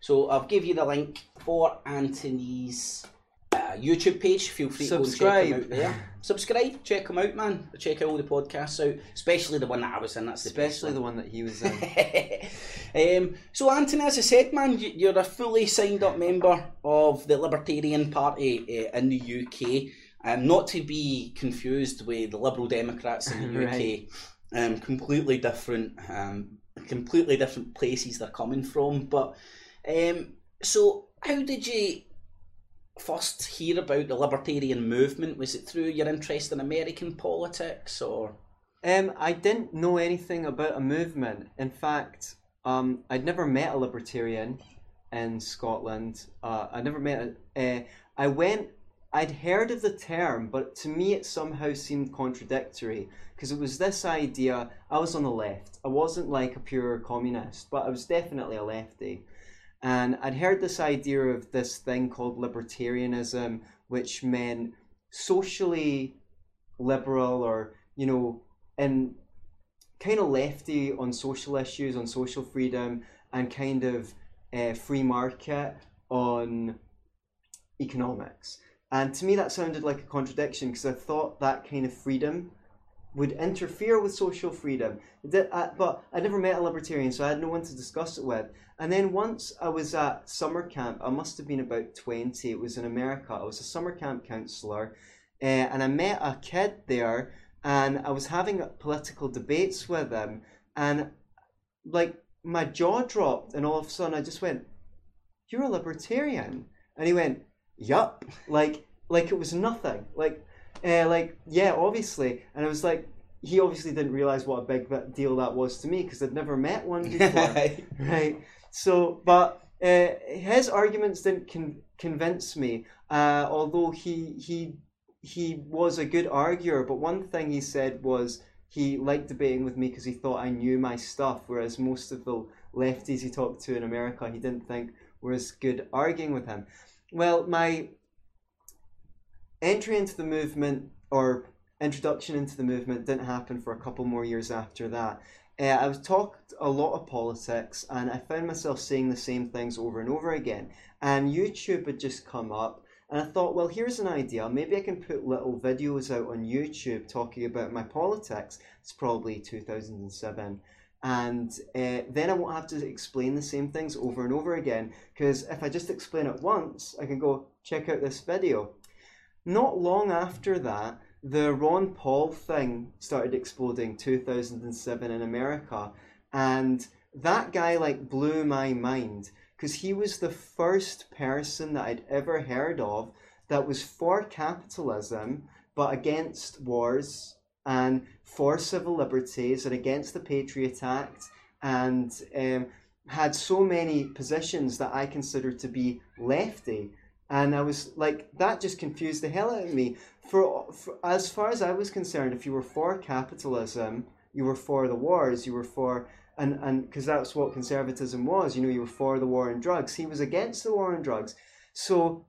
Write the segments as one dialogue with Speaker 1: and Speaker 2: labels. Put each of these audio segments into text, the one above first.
Speaker 1: So I've give you the link for Anthony's uh, YouTube page. Feel free to
Speaker 2: Subscribe.
Speaker 1: go and check him out there. Subscribe, check him out, man. Check out all the podcasts out, especially the one that I was in. That's the best
Speaker 2: Especially the one that he was in.
Speaker 1: um, so, Anthony, as I said, man, you- you're a fully signed up member of the Libertarian Party uh, in the UK. Um, not to be confused with the Liberal Democrats in the
Speaker 2: Right.
Speaker 1: UK. Um, completely different, um, completely different places they're coming from. But um, so, how did you first hear about the Libertarian movement? Was it through your interest in American politics, or
Speaker 2: Um, I didn't know anything about a movement. In fact, um, I'd never met a libertarian in Scotland. Uh, I never met. A, uh, I went. I'd heard of the term, but to me it somehow seemed contradictory because it was this idea. I was on the left. I wasn't like a pure communist, but I was definitely a lefty. And I'd heard this idea of this thing called libertarianism, which meant socially liberal or you know and kind of lefty on social issues, on social freedom, and kind of uh, free market on economics. And to me, that sounded like a contradiction because I thought that kind of freedom would interfere with social freedom. But I never met a libertarian, so I had no one to discuss it with. And then once I was at summer camp, I must have been about 20, it was in America. I was a summer camp counselor, uh, and I met a kid there and I was having political debates with him, and like my jaw dropped, and all of a sudden I just went, "You're a libertarian," and he went, "Yup," like like it was nothing, like uh, like yeah, obviously, and I was like, he obviously didn't realize what a big deal that was to me because I'd never met one before, right? So, but uh, his arguments didn't con- convince me, uh, although he he he was a good arguer, but one thing he said was he liked debating with me because he thought I knew my stuff, whereas most of the lefties he talked to in America he didn't think were as good arguing with him. Well, my entry into the movement or introduction into the movement didn't happen for a couple more years after that. Uh, I've talked a lot of politics, and I found myself saying the same things over and over again. And YouTube had just come up, and I thought, well, here's an idea. Maybe I can put little videos out on YouTube talking about my politics. It's probably 2007. And uh, then I won't have to explain the same things over and over again. Because if I just explain it once, I can go, check out this video. Not long after that, the Ron Paul thing started exploding 2007 in America. And that guy like blew my mind because he was the first person that I'd ever heard of that was for capitalism but against wars and for civil liberties and against the Patriot Act and um, had so many positions that I considered to be lefty. And I was like, that just confused the hell out of me. For, for as far as I was concerned, if you were for capitalism, you were for the wars, you were for and and because that's what conservatism was you know you were for the war on drugs. He was against the war on drugs. So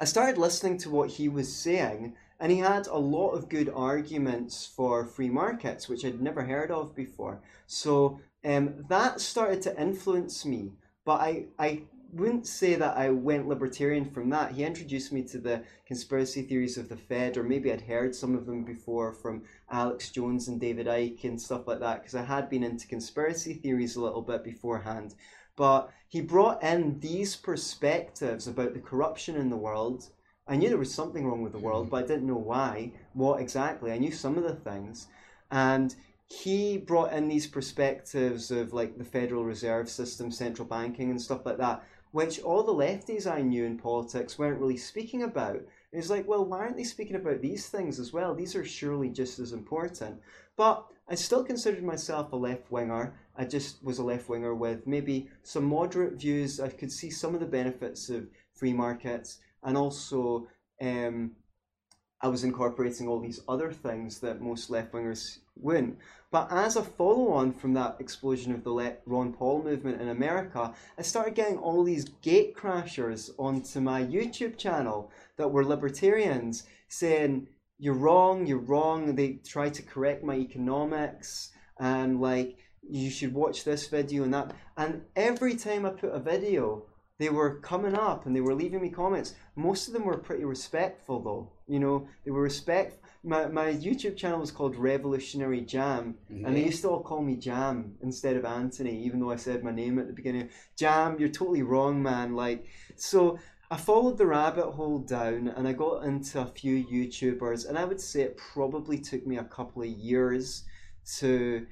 Speaker 2: i started listening to what he was saying and he had a lot of good arguments for free markets which i'd never heard of before. So um, that started to influence me but i i wouldn't say that i went libertarian from that he introduced me to the conspiracy theories of the fed or maybe i'd heard some of them before from Alex Jones and David Icke and stuff like that because I had been into conspiracy theories a little bit beforehand. But he brought in these perspectives about the corruption in the world. I knew there was something wrong with the world, but I didn't know why, what exactly. I knew some of the things. And he brought in these perspectives of like the Federal Reserve System, central banking, and stuff like that, which all the lefties I knew in politics weren't really speaking about. And it's like, well, why aren't they speaking about these things as well? These are surely just as important. But I still considered myself a left winger. I just was a left winger with maybe some moderate views. I could see some of the benefits of free markets, and also um, I was incorporating all these other things that most left wingers wouldn't. But as a follow on from that explosion of the Le- Ron Paul movement in America, I started getting all these gate crashers onto my YouTube channel that were libertarians saying, You're wrong, you're wrong. They tried to correct my economics and like you should watch this video and that. And every time I put a video, they were coming up and they were leaving me comments. Most of them were pretty respectful, though. You know, they were respect. My my YouTube channel was called Revolutionary Jam, and they used to all call me Jam instead of Anthony, even though I said my name at the beginning. Jam, you're totally wrong, man. Like, so I followed the rabbit hole down, and I got into a few YouTubers, and I would say it probably took me a couple of years to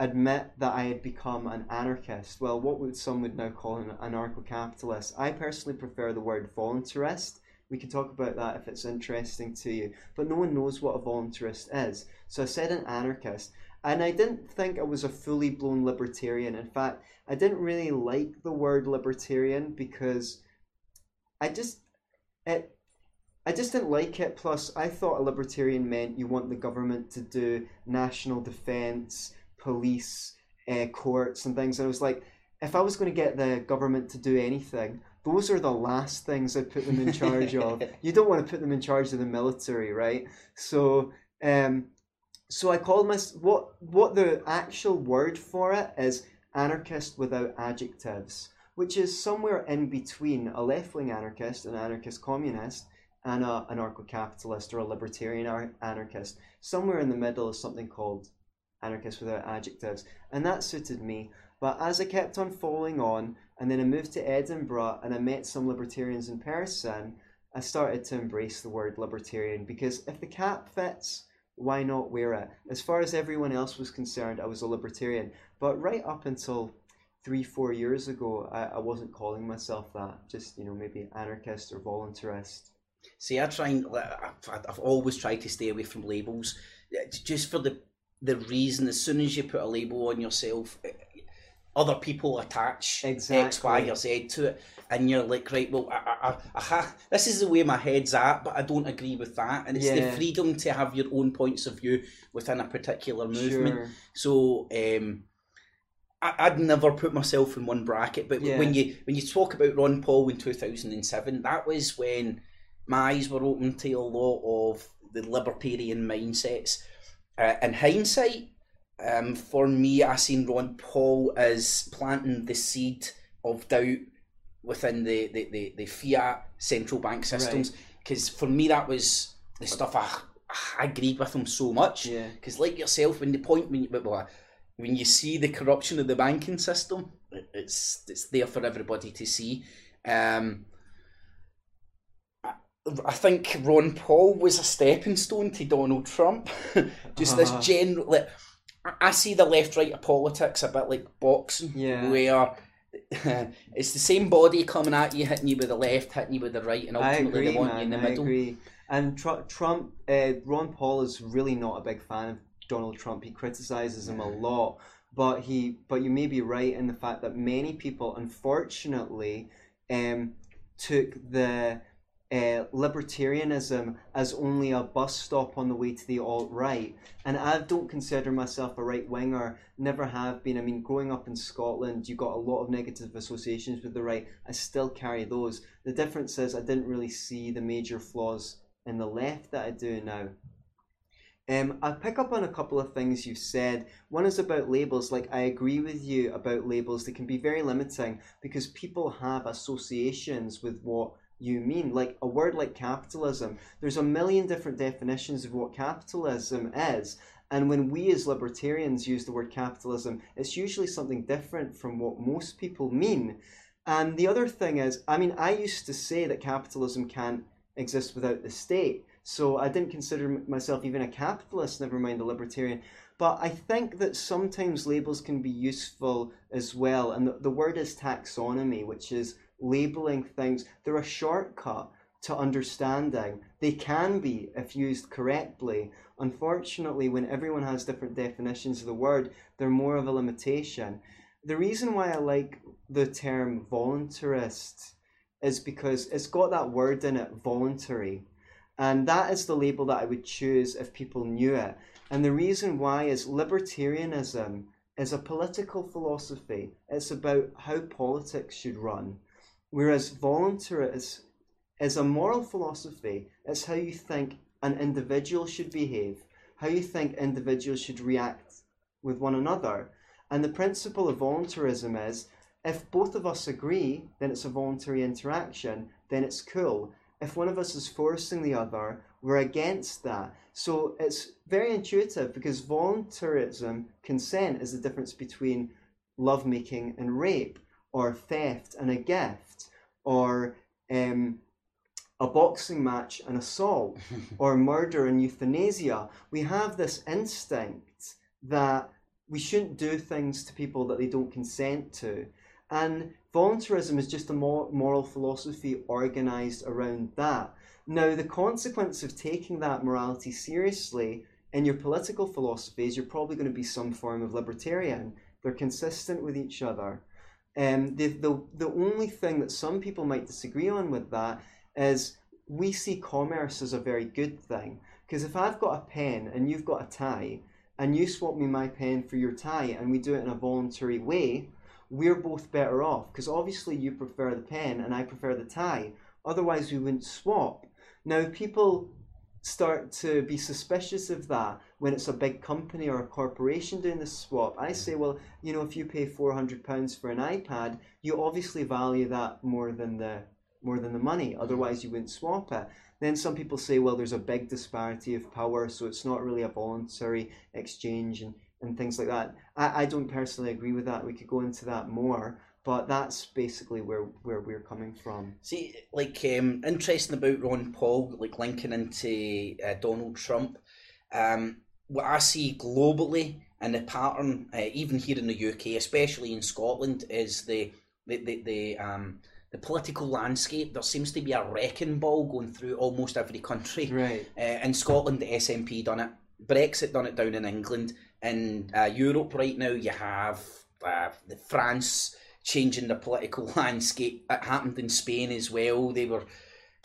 Speaker 2: admit that I had become an anarchist. Well, what would some would now call an anarcho-capitalist. I personally prefer the word voluntarist. We can talk about that if it's interesting to you. But no one knows what a voluntarist is. So I said an anarchist. And I didn't think I was a fully blown libertarian. In fact, I didn't really like the word libertarian because I just it I just didn't like it. Plus, I thought a libertarian meant you want the government to do national defense, police, uh, courts, and things. And I was like, if I was going to get the government to do anything, those are the last things I'd put them in charge of. You don't want to put them in charge of the military, right? So, um, so I called my what what the actual word for it is anarchist without adjectives, which is somewhere in between a left wing anarchist, an anarchist communist, and a anarcho-capitalist or a libertarian ar- anarchist. Somewhere in the middle is something called anarchist without adjectives, and that suited me. But as I kept on following on, and then I moved to Edinburgh and I met some libertarians in person, I started to embrace the word libertarian because if the cap fits, why not wear it? As far as everyone else was concerned, I was a libertarian. But right up until three, four years ago, I, I wasn't calling myself that. Just, you know, maybe anarchist or voluntarist.
Speaker 1: See, I try and I've, always tried to stay away from labels, just for the the reason. As soon as you put a label on yourself, other people attach exactly. X, Y, or Z to it, and you're like, right, well, I, I, I, ha- this is the way my head's at, but I don't agree with that. And it's the freedom to have your own points of view within a particular movement.
Speaker 2: Sure.
Speaker 1: So um, I, I'd never put myself in one bracket. But
Speaker 2: Yeah.
Speaker 1: when you when you talk about Ron Paul in two thousand and seven, that was when my eyes were open to a lot of the libertarian mindsets. Uh, in hindsight, um, for me, I seen Ron Paul as planting the seed of doubt within the, the, the, the fiat central bank systems. Because for me, that was the stuff I, I agreed with him so much.
Speaker 2: Yeah.
Speaker 1: Because, like yourself, when the point when you, when you see the corruption of the banking system, it's it's there for everybody to see. Um, I, think Ron Paul was a stepping stone to Donald Trump. Just this
Speaker 2: Uh-huh.
Speaker 1: general. Like, I- see the left right of politics a bit like boxing,
Speaker 2: Yeah.
Speaker 1: where it's the same body coming at you, hitting you with the left, hitting you with the right, and ultimately
Speaker 2: agree,
Speaker 1: they want
Speaker 2: man.
Speaker 1: you in the
Speaker 2: I
Speaker 1: middle.
Speaker 2: agree. And Tr- Trump, uh, Ron Paul is really not a big fan of Donald Trump. He criticizes him a lot, but he, but you may be right in the fact that many people, unfortunately, um, took the uh, libertarianism as only a bus stop on the way to the alt right. And I don't consider myself a right winger, never have been. I mean, growing up in Scotland, you got a lot of negative associations with the right. I still carry those. The difference is I didn't really see the major flaws in the left that I do now. Um, I pick up on a couple of things you've said. One is about labels. Like, I agree with you about labels. They can be very limiting because people have associations with what you mean. Like, a word like capitalism, there's a million different definitions of what capitalism is. And when we as libertarians use the word capitalism, it's usually something different from what most people mean. And the other thing is, I mean, I used to say that capitalism can't exist without the state. So I didn't consider myself even a capitalist, never mind a libertarian. But I think that sometimes labels can be useful as well. And the, the word is taxonomy, which is labeling things. They're a shortcut to understanding. They can be if used correctly. Unfortunately, when everyone has different definitions of the word, they're more of a limitation. The reason why I like the term voluntarist is because it's got that word in it, voluntary. And that is the label that I would choose if people knew it. And the reason why is libertarianism is a political philosophy. It's about how politics should run. Whereas voluntarist is a moral philosophy. It's how you think an individual should behave, how you think individuals should react with one another. And the principle of voluntarism is if both of us agree, then it's a voluntary interaction, then it's cool. If one of us is forcing the other, we're against that. So it's very intuitive because voluntarism, consent, is the difference between lovemaking and rape, or theft and a gift, or um, a boxing match and assault, or murder and euthanasia. We have this instinct that we shouldn't do things to people that they don't consent to. And voluntarism is just a moral philosophy organized around that. Now, the consequence of taking that morality seriously in your political philosophy is you're probably going to be some form of libertarian. They're consistent with each other. Um, the, the, the only thing that some people might disagree on with that is we see commerce as a very good thing. Because if I've got a pen and you've got a tie, and you swap me my pen for your tie, and we do it in a voluntary way, we're both better off. Because obviously you prefer the pen and I prefer the tie. Otherwise, we wouldn't swap. Now, people start to be suspicious of that when it's a big company or a corporation doing the swap. I say, well, you know, if you pay four hundred pounds for an iPad, you obviously value that more than the more than the money. Mm-hmm. Otherwise, you wouldn't swap it. Then some people say, well, there's a big disparity of power, so it's not really a voluntary exchange and, and things like that. I, I don't personally agree with that. We could go into that more, but that's basically where, where we're coming from.
Speaker 1: See, like, um, interesting about Ron Paul, like linking into uh, Donald Trump. Um, what I see globally and the pattern, uh, even here in the UK, especially in Scotland, is the the the, the um the political landscape, there seems to be a wrecking ball going through almost every country.
Speaker 2: Right.
Speaker 1: Uh, in Scotland, the SNP done it. Brexit done it down in England. In uh, Europe right now, you have uh, France changing the political landscape. It happened in Spain as well. They were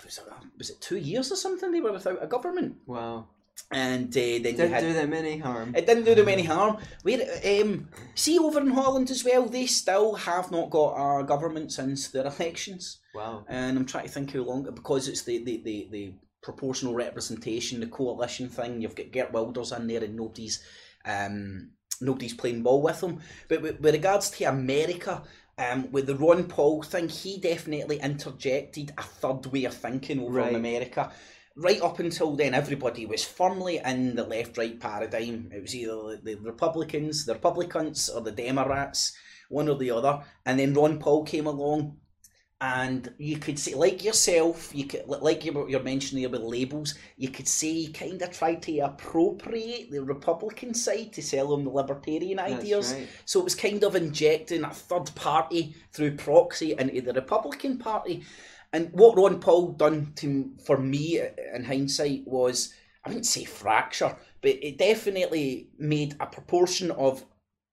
Speaker 1: was it, was it two years or something? They were without a government.
Speaker 2: Wow
Speaker 1: and uh, then
Speaker 2: didn't
Speaker 1: had,
Speaker 2: do them any harm.
Speaker 1: It didn't do them any harm. Where um, see over in Holland as well, they still have not got a government since their elections.
Speaker 2: Wow!
Speaker 1: And I'm trying to think how long because it's the the, the, the proportional representation, the coalition thing. You've got Geert Wilders in there, and nobody's um, nobody's playing ball with them. But with, with regards to America. Um, with the Ron Paul thing, he definitely interjected a third way of thinking over right. in America right up until then, everybody was firmly in the left right paradigm. It was either the Republicans, the Republicans, or the Democrats, one or the other. And then Ron Paul came along, and you could say, like yourself, you could, like you're mentioning about labels, you could say he kind of tried to appropriate the Republican side to sell them the libertarian ideas. Right. So it was kind of injecting a third party through proxy into the Republican Party. And what Ron Paul done to for me uh, in hindsight was I wouldn't say fracture, but it definitely made a proportion of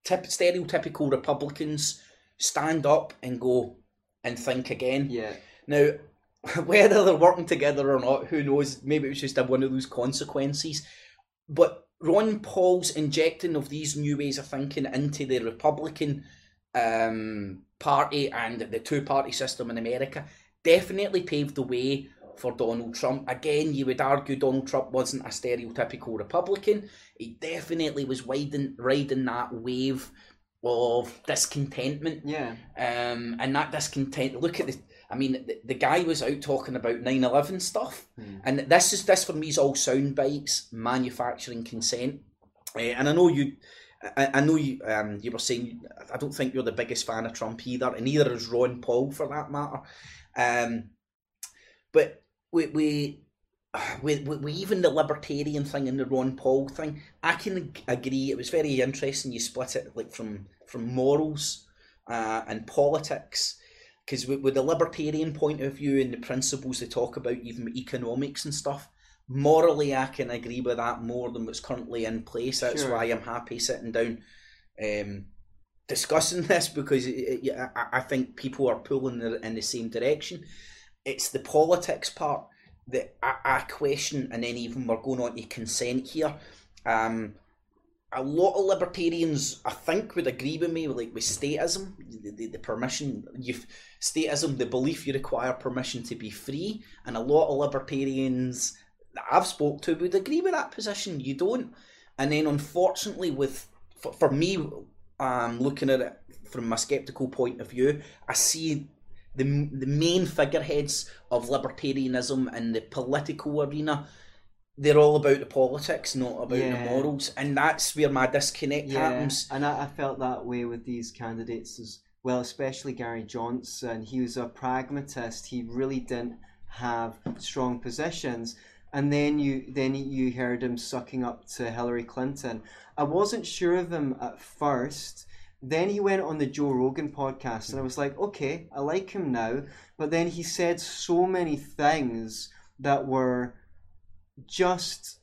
Speaker 1: typ- stereotypical Republicans stand up and go and think again.
Speaker 2: Yeah.
Speaker 1: Now, whether they're working together or not, who knows? Maybe it was just a, one of those consequences. But Ron Paul's injecting of these new ways of thinking into the Republican um, Party and the two party system in America definitely paved the way for Donald Trump. Again, you would argue Donald Trump wasn't a stereotypical Republican. He definitely was riding riding that wave of discontentment.
Speaker 2: Yeah.
Speaker 1: Um, and that discontent. Look at the. I mean, the, the guy was out talking about 9-11 stuff, hmm. and this is this for me is all sound bites, manufacturing consent, uh, and I know you. I, I know you. Um, you were saying I don't think you're the biggest fan of Trump either, and neither is Ron Paul for that matter. Um, but we, we with, with, even the libertarian thing and the Ron Paul thing, I can agree. It was very interesting. You split it like from from morals uh, and politics, because with, with, the libertarian point of view and the principles they talk about, even economics and stuff, morally I can agree with that more than what's currently in place. That's sure. why I'm happy sitting down. Um, discussing this because it, it, I, I think people are pulling in the same direction. It's the politics part I, I question, and then even we're going on to consent here. Um, a lot of libertarians, I think, would agree with me, like with statism, the, the, the permission, you statism, the belief you require permission to be free, and a lot of libertarians that I've spoke to would agree with that position. You don't, and then unfortunately, with for, for me, um, looking at it from my skeptical point of view, I see the the main figureheads of libertarianism in the political arena. They're all about the politics, not about
Speaker 2: Yeah.
Speaker 1: the morals, and that's where my disconnect happens.
Speaker 2: and I, I felt that way with these candidates as well, especially Gary Johnson. He was a pragmatist. He really didn't have strong positions. And then you then you heard him sucking up to Hillary Clinton. I wasn't sure of him at first. Then he went on the Joe Rogan podcast, and I was like, okay, I like him now. But then he said so many things that were just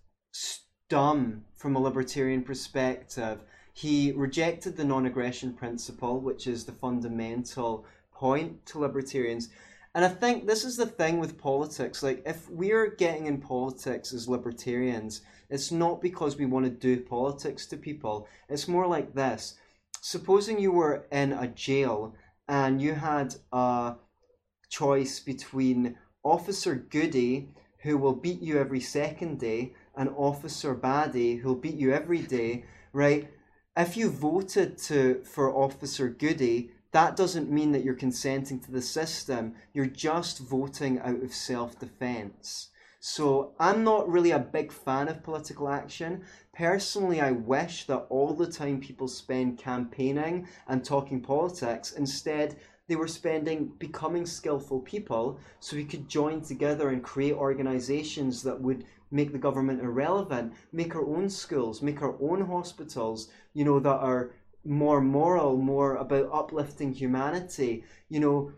Speaker 2: dumb from a libertarian perspective. He rejected the non aggression principle, which is the fundamental point to libertarians. And I think this is the thing with politics. Like, if we're getting in politics as libertarians, it's not because we want to do politics to people. It's more like this. Supposing you were in a jail and you had a choice between Officer Goody, who will beat you every second day, and Officer Baddie, who'll beat you every day, right? If you voted to for Officer Goody, that doesn't mean that you're consenting to the system. You're just voting out of self defense. So I'm not really a big fan of political action. Personally, I wish that all the time people spend campaigning and talking politics, instead they were spending becoming skillful people so we could join together and create organizations that would make the government irrelevant, make our own schools, make our own hospitals, you know, that are more moral, more about uplifting humanity, you know,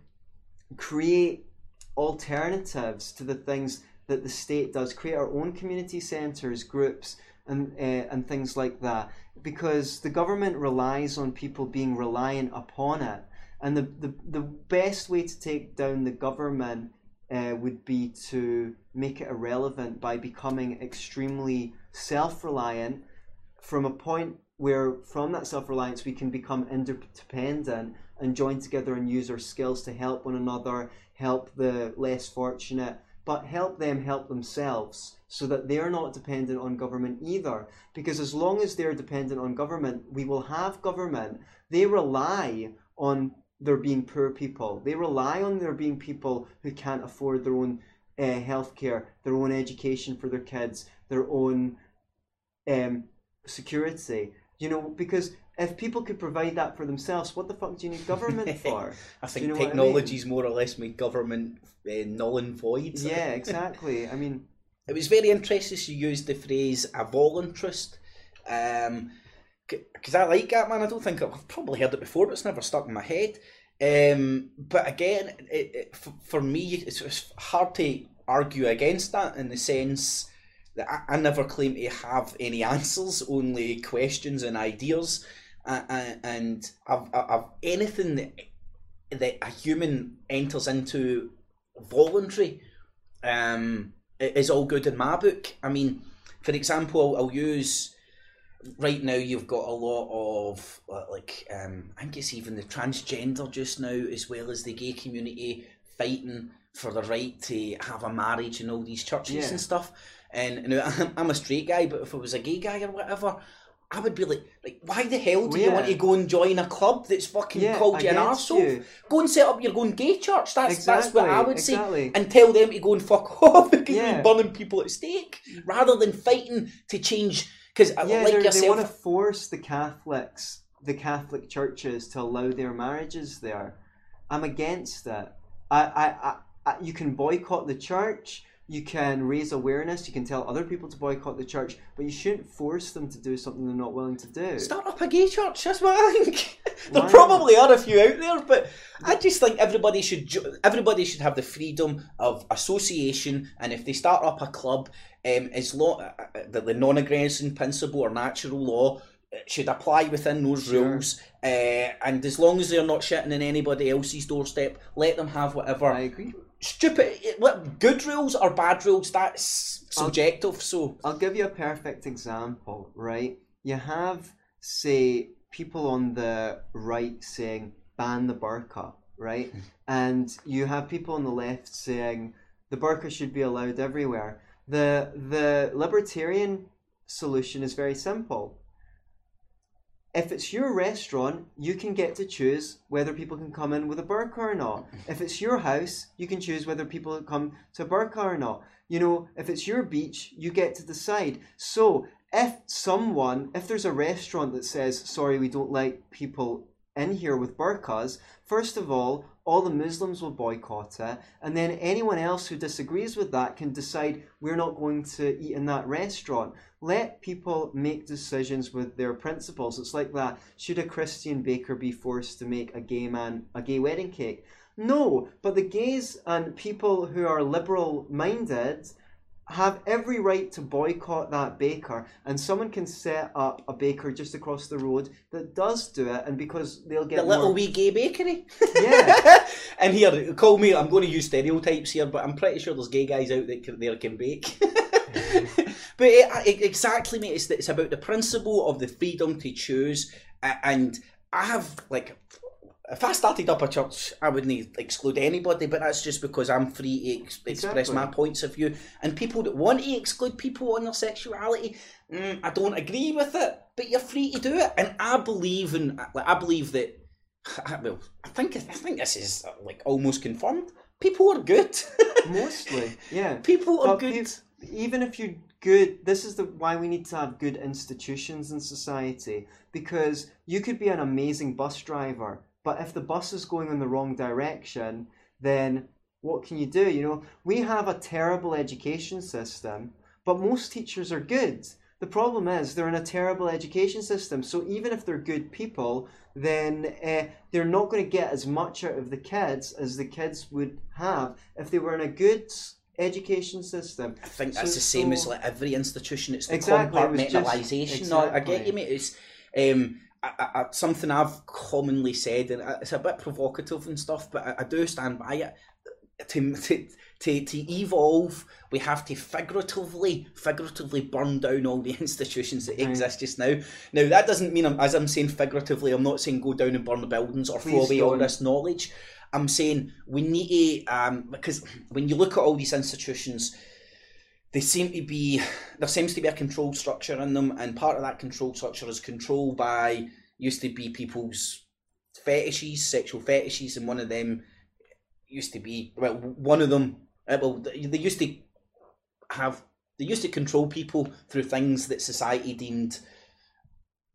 Speaker 2: create alternatives to the things that the state does, create our own community centres, groups, and, uh, and things like that. Because the government relies on people being reliant upon it. And the, the, the best way to take down the government uh, would be to make it irrelevant by becoming extremely self reliant from a point where, from that self reliance, we can become interdependent and join together and use our skills to help one another, help the less fortunate, but help them help themselves so that they're not dependent on government either. Because as long as they're dependent on government, we will have government. They rely on there being poor people. They rely on there being people who can't afford their own uh, healthcare, their own education for their kids, their own um, security. You know, because if people could provide that for themselves, what the fuck do you need government for?
Speaker 1: I think
Speaker 2: you know what I mean?
Speaker 1: more or less made government uh, null and void.
Speaker 2: yeah, exactly. I mean,
Speaker 1: It was very interesting you used the phrase a voluntarist. Um, because I like that man. I don't think I've probably heard it before, but it's never stuck in my head. Um, but again, it, it, for, for me, it's, it's hard to argue against that in the sense I, I never claim to have any answers, only questions and ideas. Uh, and I've, I've anything that, that a human enters into voluntary um, is all good in my book. I mean, for example, I'll, I'll use right now. You've got a lot of uh, like um, I think it's even the transgender just now, as well as the gay community fighting for the right to have a marriage in all these churches
Speaker 2: Yeah.
Speaker 1: and stuff. And you know, I'm, I'm a straight guy, but if I was a gay guy or whatever. I would be like, like, why the hell do you want to go and join a club that's fucking
Speaker 2: Yeah,
Speaker 1: called you an arsehole?
Speaker 2: you.
Speaker 1: Go and set up your own gay church. That's that's what I
Speaker 2: Exactly,
Speaker 1: would say and tell them to go and fuck off because
Speaker 2: Yeah.
Speaker 1: we're burning people at stake rather than fighting to change. Because uh,
Speaker 2: yeah,
Speaker 1: like
Speaker 2: they're- they want to force the Catholics, the Catholic churches, to allow their marriages there. I'm against it. I, I, I, I, you can boycott the church. You can raise awareness. You can tell other people to boycott the church, but you shouldn't force them to do something they're not willing to do.
Speaker 1: start up a gay church. That's what I think. there
Speaker 2: Why
Speaker 1: probably are a few out there, but I just think everybody should everybody should have the freedom of association, and if they start up a club, um, as long that the non-aggression principle or natural law uh, should apply within those
Speaker 2: Sure.
Speaker 1: rules, uh, and as long as they're not shitting in anybody else's doorstep, let them have whatever.
Speaker 2: I agree.
Speaker 1: Stupid what good rules or bad rules that's subjective so
Speaker 2: I'll give you a perfect example, right? You have, say, people on the right saying ban the burqa, right? and you have people on the left saying the burqa should be allowed everywhere. The the libertarian solution is very simple. If it's your restaurant, you can get to choose whether people can come in with a burqa or not. If it's your house, you can choose whether people come to a burqa or not. You know, if it's your beach, you get to decide. So if someone, if there's a restaurant that says, sorry, we don't like people in here with burqas, first of all, all the Muslims will boycott it, and then anyone else who disagrees with that can decide we're not going to eat in that restaurant. Let people make decisions with their principles. It's like that. Should a Christian baker be forced to make a gay man a gay wedding cake? No, but the gays and people who are liberal minded have every right to boycott that baker and someone can set up a baker just across the road that does do it and because they'll get
Speaker 1: the little
Speaker 2: more...
Speaker 1: wee gay bakery.
Speaker 2: Yeah.
Speaker 1: and here, call me. I'm going to use stereotypes here, but I'm pretty sure there's gay guys out that can, there can bake. but it, it, exactly, mate. It's, it's about the principle of the freedom to choose, and I have like if I started up a church, I wouldn't exclude anybody, but that's just because I'm free to ex- express
Speaker 2: Exactly.
Speaker 1: my points of view. And people that want to exclude people on their sexuality, mm, I don't agree with it, but you're free to do it. And I believe in, like, I believe that. Well, I think I think this is like almost confirmed. People are good.
Speaker 2: Mostly, yeah.
Speaker 1: people are
Speaker 2: But
Speaker 1: good.
Speaker 2: peop- even if you're good, this is the why we need to have good institutions in society because you could be an amazing bus driver, but if the bus is going in the wrong direction, then what can you do? You know, we have a terrible education system, but most teachers are good. The problem is they're in a terrible education system. So even if they're good people, then uh, they're not going to get as much out of the kids as the kids would have if they were in a good education system.
Speaker 1: I think
Speaker 2: So-
Speaker 1: that's the same as like every institution. It's the
Speaker 2: Exactly, it just-
Speaker 1: compartmentalisation. No, I get you, mate. It's um, I, I, something I've commonly said, and it's a bit provocative and stuff, but I, I do stand by it. To, to, to, to evolve, we have to figuratively, figuratively burn down all the institutions that
Speaker 2: Right.
Speaker 1: exist just now. Now, that doesn't mean, I'm, as I'm saying figuratively, I'm not saying go down and burn the buildings or throw away all
Speaker 2: don't.
Speaker 1: this knowledge. I'm saying we need to, um, because when you look at all these institutions, they seem to be there seems to be a control structure in them, and part of that control structure is controlled by used to be people's fetishes, sexual fetishes, and one of them used to be well, one of them. uh, Well, they used to have they used to control people through things that society deemed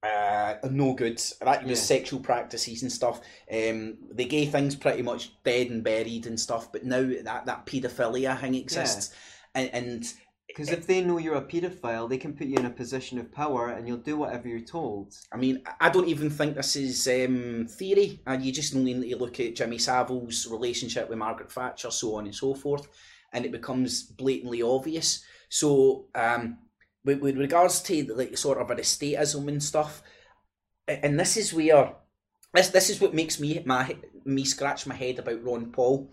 Speaker 1: uh, no good. That was
Speaker 2: Yeah.
Speaker 1: sexual practices and stuff. Um, the gay thing's pretty much dead and buried and stuff. But now that that paedophilia thing exists, and, and
Speaker 2: Because if they know you're a paedophile, they can put you in a position of power and you'll do whatever you're told.
Speaker 1: I mean, I don't even think this is um, theory. And you just only need to look at Jimmy Savile's relationship with Margaret Thatcher, so on and so forth, and it becomes blatantly obvious. So, um, with, with regards to like sort of an estatism and stuff, and this is where this this is what makes me my me scratch my head about Ron Paul.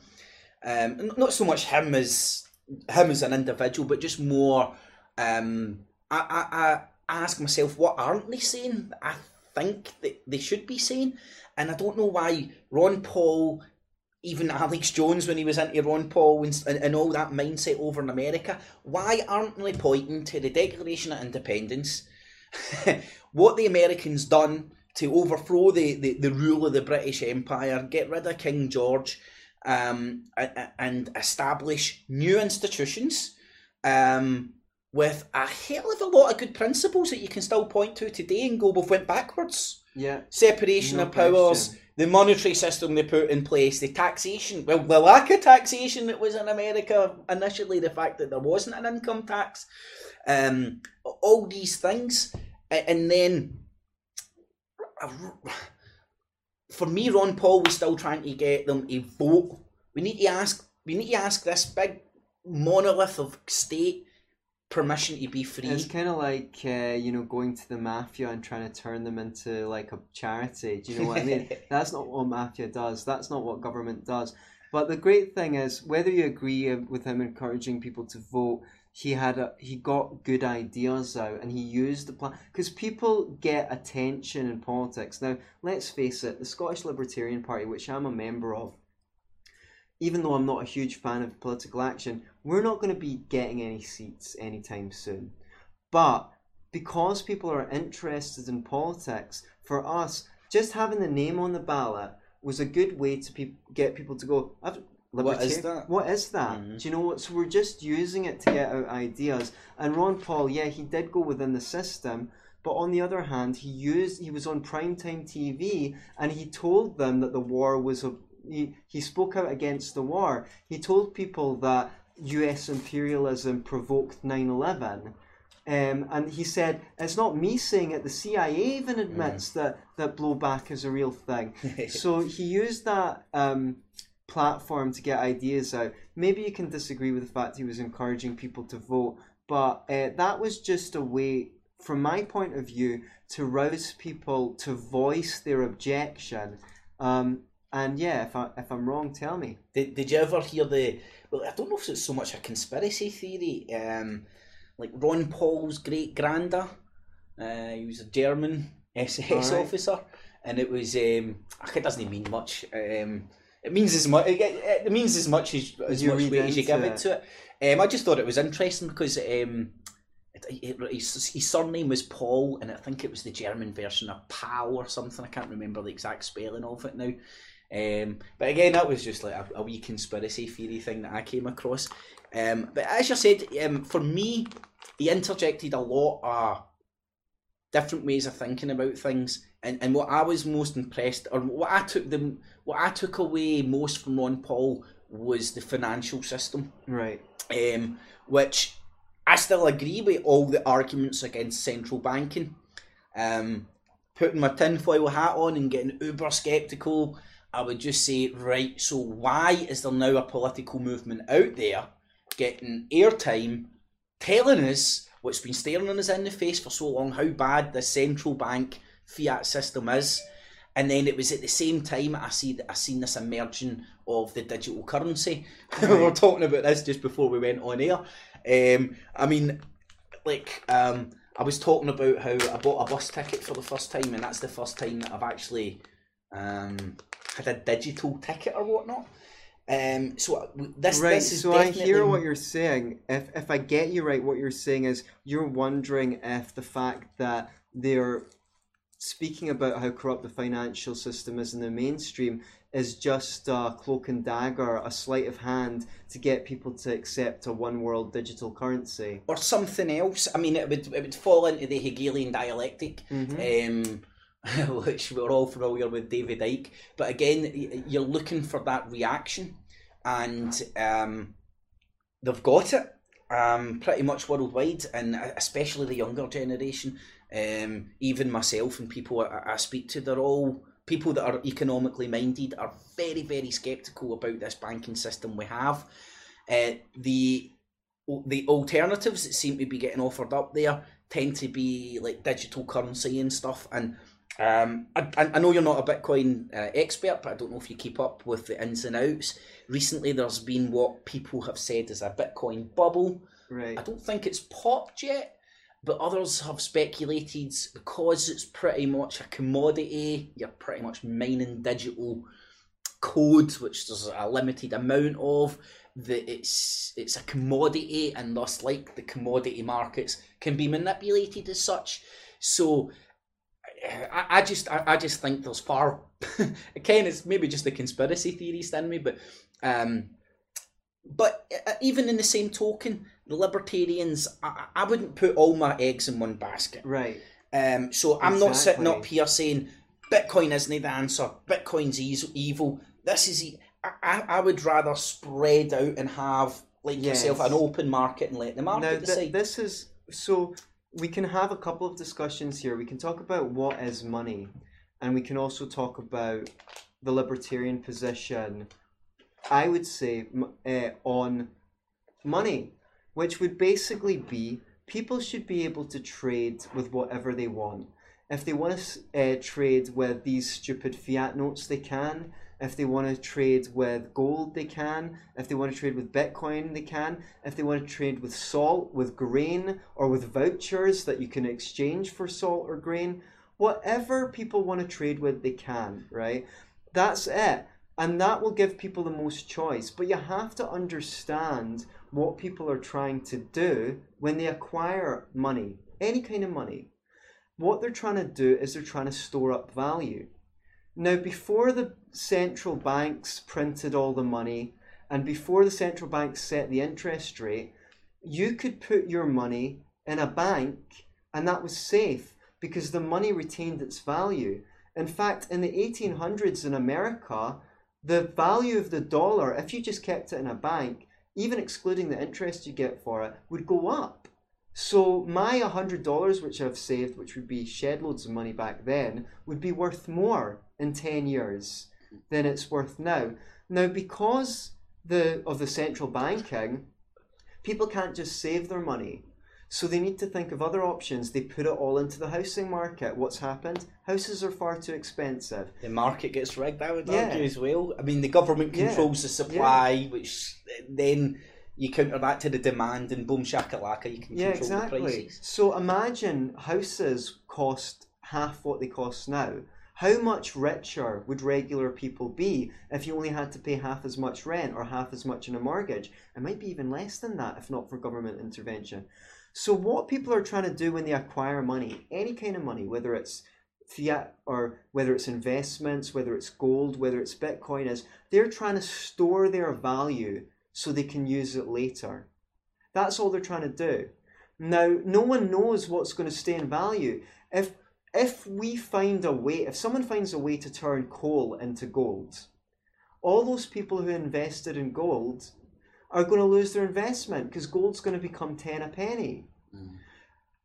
Speaker 1: Um, not so much him as him as an individual, but just more. Um, I, I, I ask myself, what aren't they saying? I think that they should be saying, and I don't know why Ron Paul, even Alex Jones when he was into Ron Paul and, and, all that mindset over in America, why aren't they pointing to the Declaration of Independence, what the Americans done to overthrow the, the, the rule of the British Empire, get rid of King George, um, and establish new institutions um, with a hell of a lot of good principles that you can still point to today and go, we've went backwards.
Speaker 2: Yeah.
Speaker 1: Separation
Speaker 2: No
Speaker 1: of powers,
Speaker 2: question.
Speaker 1: the monetary system they put in place, the taxation, well, the lack of taxation that was in America initially, the fact that there wasn't an income tax, um, all these things, and then for me, Ron Paul was still trying to get them a vote. We need to ask. We need to ask this big monolith of state permission to be free.
Speaker 2: It's kind of like uh, you know going to the mafia and trying to turn them into like a charity. Do you know what I mean? That's not what mafia does. That's not what government does. But the great thing is, whether you agree with him encouraging people to vote, he had a he got good ideas out and he used the plan because people get attention in politics. Now, let's face it, the Scottish Libertarian Party, which I'm a member of, even though I'm not a huge fan of political action, we're not going to be getting any seats anytime soon. But because people are interested in politics, for us, just having the name on the ballot was a good way to pe- get people to go. I've,
Speaker 1: What is that?
Speaker 2: What is that?
Speaker 1: Mhm.
Speaker 2: Do you know what? So we're just using it to get out ideas. And Ron Paul, yeah, he did go within the system, but on the other hand, he used he was on primetime TV and he told them that the war was a he, he spoke out against the war. He told people that US imperialism provoked 9/11. Um, and he said, "It's not me saying it. The CIA even admits that that blowback is a real thing." so he used that um, platform to get ideas out. Maybe you can disagree with the fact he was encouraging people to vote, but uh, that was just a way, from my point of view, to rouse people to voice their objection. Um, and yeah, if I if I'm wrong, tell me.
Speaker 1: Did, did you ever hear the? Well, I don't know if it's so much a conspiracy theory. Um, like Ron Paul's great granda, uh, he was a German SS
Speaker 2: Alright.
Speaker 1: officer, and it was. Um, it doesn't mean much. Um, it means as much. It, it means as much as as
Speaker 2: You
Speaker 1: much weight as you give it to it. Um, I just thought it was interesting because um, it, his, his surname was Paul, and I think it was the German version of Pal or something. I can't remember the exact spelling of it now. Um, but again, that was just like a, a wee conspiracy theory thing that I came across. Um, but as you said, um, for me, he interjected a lot of different ways of thinking about things. And, and what I was most impressed, or what I took them, what I took away most from Ron Paul was the financial system
Speaker 2: Right.
Speaker 1: um, which I still agree with all the arguments against central banking. Um, putting my tinfoil hat on and getting uber skeptical, I would just say, right, so why is there now a political movement out there getting airtime telling us what's been staring us in the face for so long how bad the central bank fiat system is? And then it was at the same time I see I seen this emerging of the digital currency. we were talking about this just before we went on air. Um, I mean, like um, I was talking about how I bought a bus ticket for the first time, and that's the first time that I've actually um, had a digital ticket or whatnot. Um, so w- this
Speaker 2: right.
Speaker 1: this is
Speaker 2: So I hear what you're saying. If if I get you right, what you're saying is you're wondering if the fact that they're speaking about how corrupt the financial system is in the mainstream is just a cloak and dagger, a sleight of hand to get people to accept a one world digital currency.
Speaker 1: or something else. I mean, it would it would fall into the Hegelian dialectic.
Speaker 2: Mhm.
Speaker 1: um, which we're all familiar with David Icke. But again, you're looking for that reaction, and um, they've got it um, pretty much worldwide, and especially the younger generation. Um, even myself and people I, I speak to, they're all people that are economically minded are very, very skeptical about this banking system we have. Uh, the the alternatives that seem to be getting offered up there tend to be like digital currency and stuff. And um, I, I I know you're not a Bitcoin uh, expert, but I don't know if you keep up with the ins and outs. Recently, there's been what people have said is a Bitcoin bubble.
Speaker 2: Right.
Speaker 1: I don't think it's popped yet, but others have speculated because it's pretty much a commodity. You're pretty much mining digital code, which there's a limited amount of. That it's it's a commodity, and thus, like the commodity markets, can be manipulated as such. So, I, I just I, I just think there's far. Again, it's maybe just the conspiracy theorist in me, but um, but uh, even in the same token, libertarians, I, I wouldn't put all my eggs in one basket.
Speaker 2: Right.
Speaker 1: Um, so I'm not sitting up here saying Bitcoin isn't the answer. Bitcoin's evil. This is. E- I, I, I would rather spread out and have like yourself an open market and let the market
Speaker 2: Now, th-
Speaker 1: decide.
Speaker 2: this is so we can have a couple of discussions here. We can talk about what is money, and we can also talk about the libertarian position. I would say uh, on money, which would basically be people should be able to trade with whatever they want. If they want to uh, trade with these stupid fiat notes, they can. If they want to trade with gold, they can. If they want to trade with Bitcoin, they can. If they want to trade with salt, with grain, or with vouchers that you can exchange for salt or grain, whatever people want to trade with, they can, right? That's it. And that will give people the most choice. But you have to understand what people are trying to do when they acquire money. any kind of money, what they're trying to do is they're trying to store up value. Now, before the central banks printed all the money and before the central banks set the interest rate, you could put your money in a bank and that was safe because the money retained its value. In fact, in the 1800s in America, the value of the dollar, if you just kept it in a bank, even excluding the interest you get for it, would go up. So my $100 which I've saved, which would be shed loads of money back then, would be worth more in 10 years than it's worth now. Now, because the of the central banking, people can't just save their money. So they need to think of other options. They put it all into the housing market. What's happened? Houses are far too expensive.
Speaker 1: The market gets rigged, I would
Speaker 2: Yeah.
Speaker 1: argue, as well. I mean, the government
Speaker 2: Yeah.
Speaker 1: controls the supply, which then you counter that to the demand, and boom shakalaka, you can
Speaker 2: Yeah,
Speaker 1: control the prices.
Speaker 2: So imagine houses cost half what they cost now. How much richer would regular people be if you only had to pay half as much rent or half as much in a mortgage? It might be even less than that if not for government intervention. So what people are trying to do when they acquire money, any kind of money, whether it's fiat or whether it's investments, whether it's gold, whether it's Bitcoin, is they're trying to store their value so they can use it later. That's all they're trying to do. Now, no one knows what's going to stay in value. If if we find a way, if someone finds a way to turn coal into gold, all those people who invested in gold are going to lose their investment because gold's going to become 10 a penny.
Speaker 1: Mm.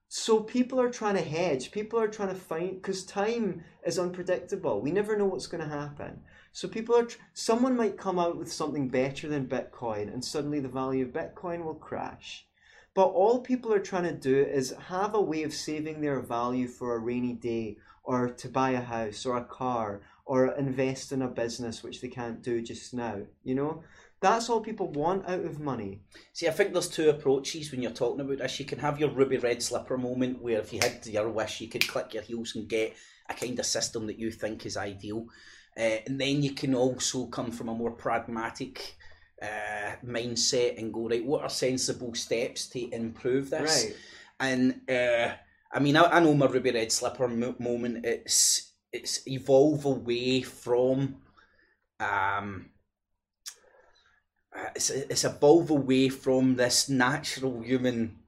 Speaker 2: So people are trying to hedge. People are trying to find because time is unpredictable. We never know what's going to happen. So people are. Someone might come out with something better than Bitcoin, and suddenly the value of Bitcoin will crash. But all people are trying to do is have a way of saving their value for a rainy day, or to buy a house, or a car, or invest in a business which they can't do just now. You know, that's all people want out of money.
Speaker 1: See, I think there's two approaches when you're talking about this. You can have your ruby red slipper moment where if you had your wish, you could click your heels and get a kind of system that you think is ideal. Uh, and then you can also come from a more pragmatic uh, mindset and go, right, what are sensible steps to improve this?
Speaker 2: Right.
Speaker 1: And uh, I mean, I, I know my ruby red slipper mo- moment. It's it's evolve away from um. It's, it's evolve away from this natural human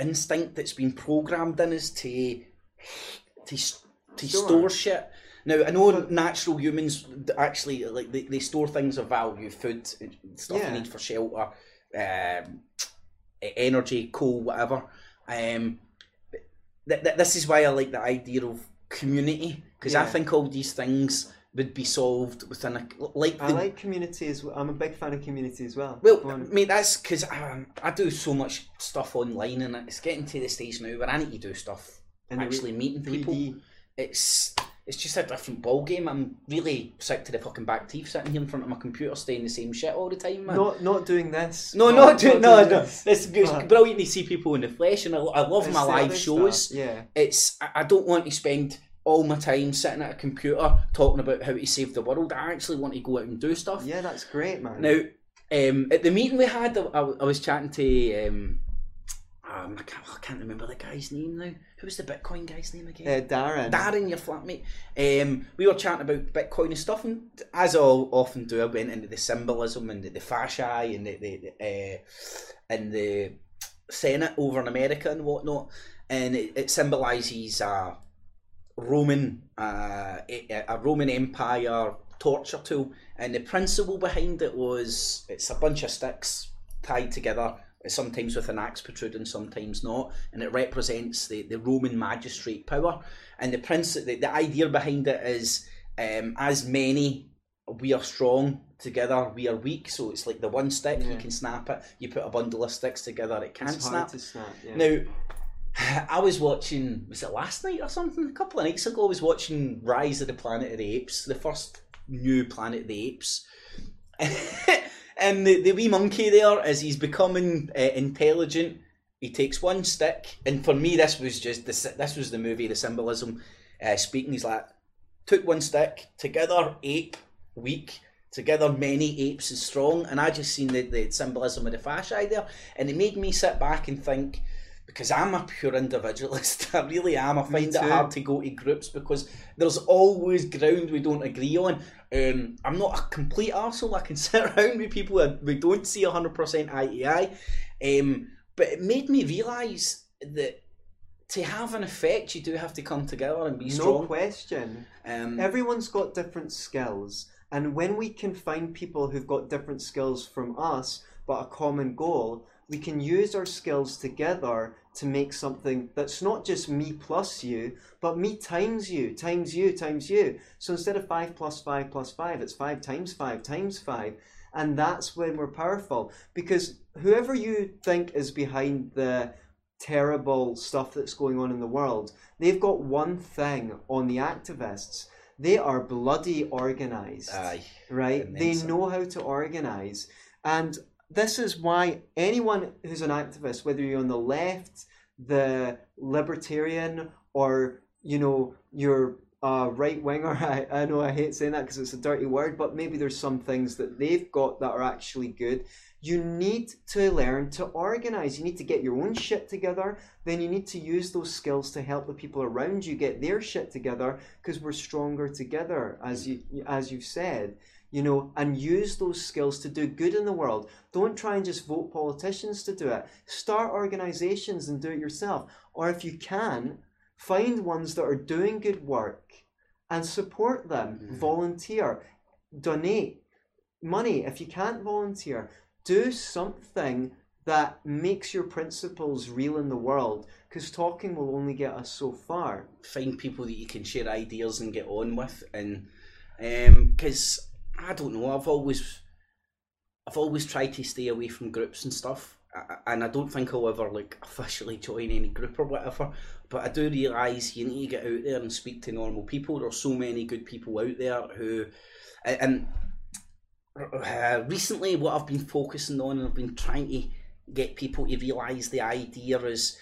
Speaker 1: instinct that's been programmed in us to to to
Speaker 2: Store.
Speaker 1: store shit. Now I know natural humans actually like they, they store things of value, food, stuff
Speaker 2: Yeah.
Speaker 1: you need for shelter, um, energy, coal, whatever. Um, th- th- this is why I like the idea of community because I think all these things would be solved within a like
Speaker 2: I
Speaker 1: the
Speaker 2: like community as well. I'm a big fan of community as well.
Speaker 1: well,
Speaker 2: on.
Speaker 1: mate, that's because um, I do so much stuff online, and it's getting to the stage now where I need to do stuff
Speaker 2: And
Speaker 1: actually meeting people.
Speaker 2: 3D.
Speaker 1: It's it's just a different ball game. I'm really sick to the fucking back teeth sitting here in front of my computer, saying the same shit all the time, man.
Speaker 2: Not not doing this.
Speaker 1: no, not, do, no,
Speaker 2: doing
Speaker 1: no.
Speaker 2: this.
Speaker 1: It's, it's
Speaker 2: But-
Speaker 1: brilliant to see people in the flesh, and I, I love my live shows.
Speaker 2: stuff, Yeah.
Speaker 1: It's I, I don't want to spend all my time sitting at a computer talking about how to save the world. I actually want to go out and do stuff.
Speaker 2: Yeah, that's great, man.
Speaker 1: Now, um, at the meeting we had, I, I was chatting to. Um, um, I, can't, I can't remember the guy's name now. Who was the Bitcoin guy's name again?
Speaker 2: uh, Darren.
Speaker 1: Darren, your flatmate. Um, we were chatting about Bitcoin and stuff, and as I often do, I went into the symbolism and the, the fasces and the, the, the uh, and the Senate over in America and whatnot, and it, it symbolises a Roman uh, a, Roman Empire torture tool, and the principle behind it was it's a bunch of sticks tied together. Sometimes with an axe protruding, sometimes not, and it represents the, the Roman magistrate power. And the principle, the, the idea behind it is, um, as many we are strong together, we are weak. So it's like the one stick you can snap it. You put a bundle of sticks together, it can't snap.
Speaker 2: snap. Yeah.
Speaker 1: Now, I was watching, was it last night or something? A couple of nights ago, I was watching Rise of the Planet of the Apes, the first new Planet of the Apes. and the, the wee monkey there, as he's becoming uh, intelligent, he takes one stick, and for me, this was just the, this was the movie, the symbolism uh, speaking. He's like, took one stick, together ape, weak, together many apes is strong, and I just seen the, the symbolism of the fasces there, and it made me sit back and think because I'm a pure individualist. I really am. I find it hard to go to groups because there's always ground we don't agree on. Um, I'm not a complete arsehole. I can sit around with people that we don't see 100% eye to eye. Um, but it made me realise that to have an effect, you do have to come together and be
Speaker 2: No
Speaker 1: strong.
Speaker 2: question.
Speaker 1: Um,
Speaker 2: Everyone's got different skills, and when we can find people who've got different skills from us but a common goal, we can use our skills together to make something that's not just me plus you, but me times you, times you, times you. So instead of 5 plus 5 plus 5, it's 5 times 5 times 5. And that's when we're powerful. Because whoever you think is behind the terrible stuff that's going on in the world, they've got one thing on the activists. They are bloody organized,
Speaker 1: aye.
Speaker 2: right? They know how to organize. And this is why anyone who's an activist, whether you're on the left, the libertarian, or, you know, you're a uh, right winger, I, I know I hate saying that because it's a dirty word, but maybe there's some things that they've got that are actually good. You need to learn to organize. You need to get your own shit together. Then you need to use those skills to help the people around you get their shit together because we're stronger together, as you as you've said. You know, and use those skills to do good in the world. Don't try and just vote politicians to do it. Start organizations and do it yourself. Or if you can, find ones that are doing good work and support them.
Speaker 1: Mhm.
Speaker 2: Volunteer, donate money. If you can't volunteer, do something that makes your principles real in the world because talking will only get us so far.
Speaker 1: find people that you can share ideas and get on with and because i don't know i've always i've always tried to stay away from groups and stuff and i don't think i'll ever like officially join any group or whatever but i do realize you need to get out there and speak to normal people. There's so many good people out there who and uh, recently what i've been focusing on and i've been trying to get people to realize the idea is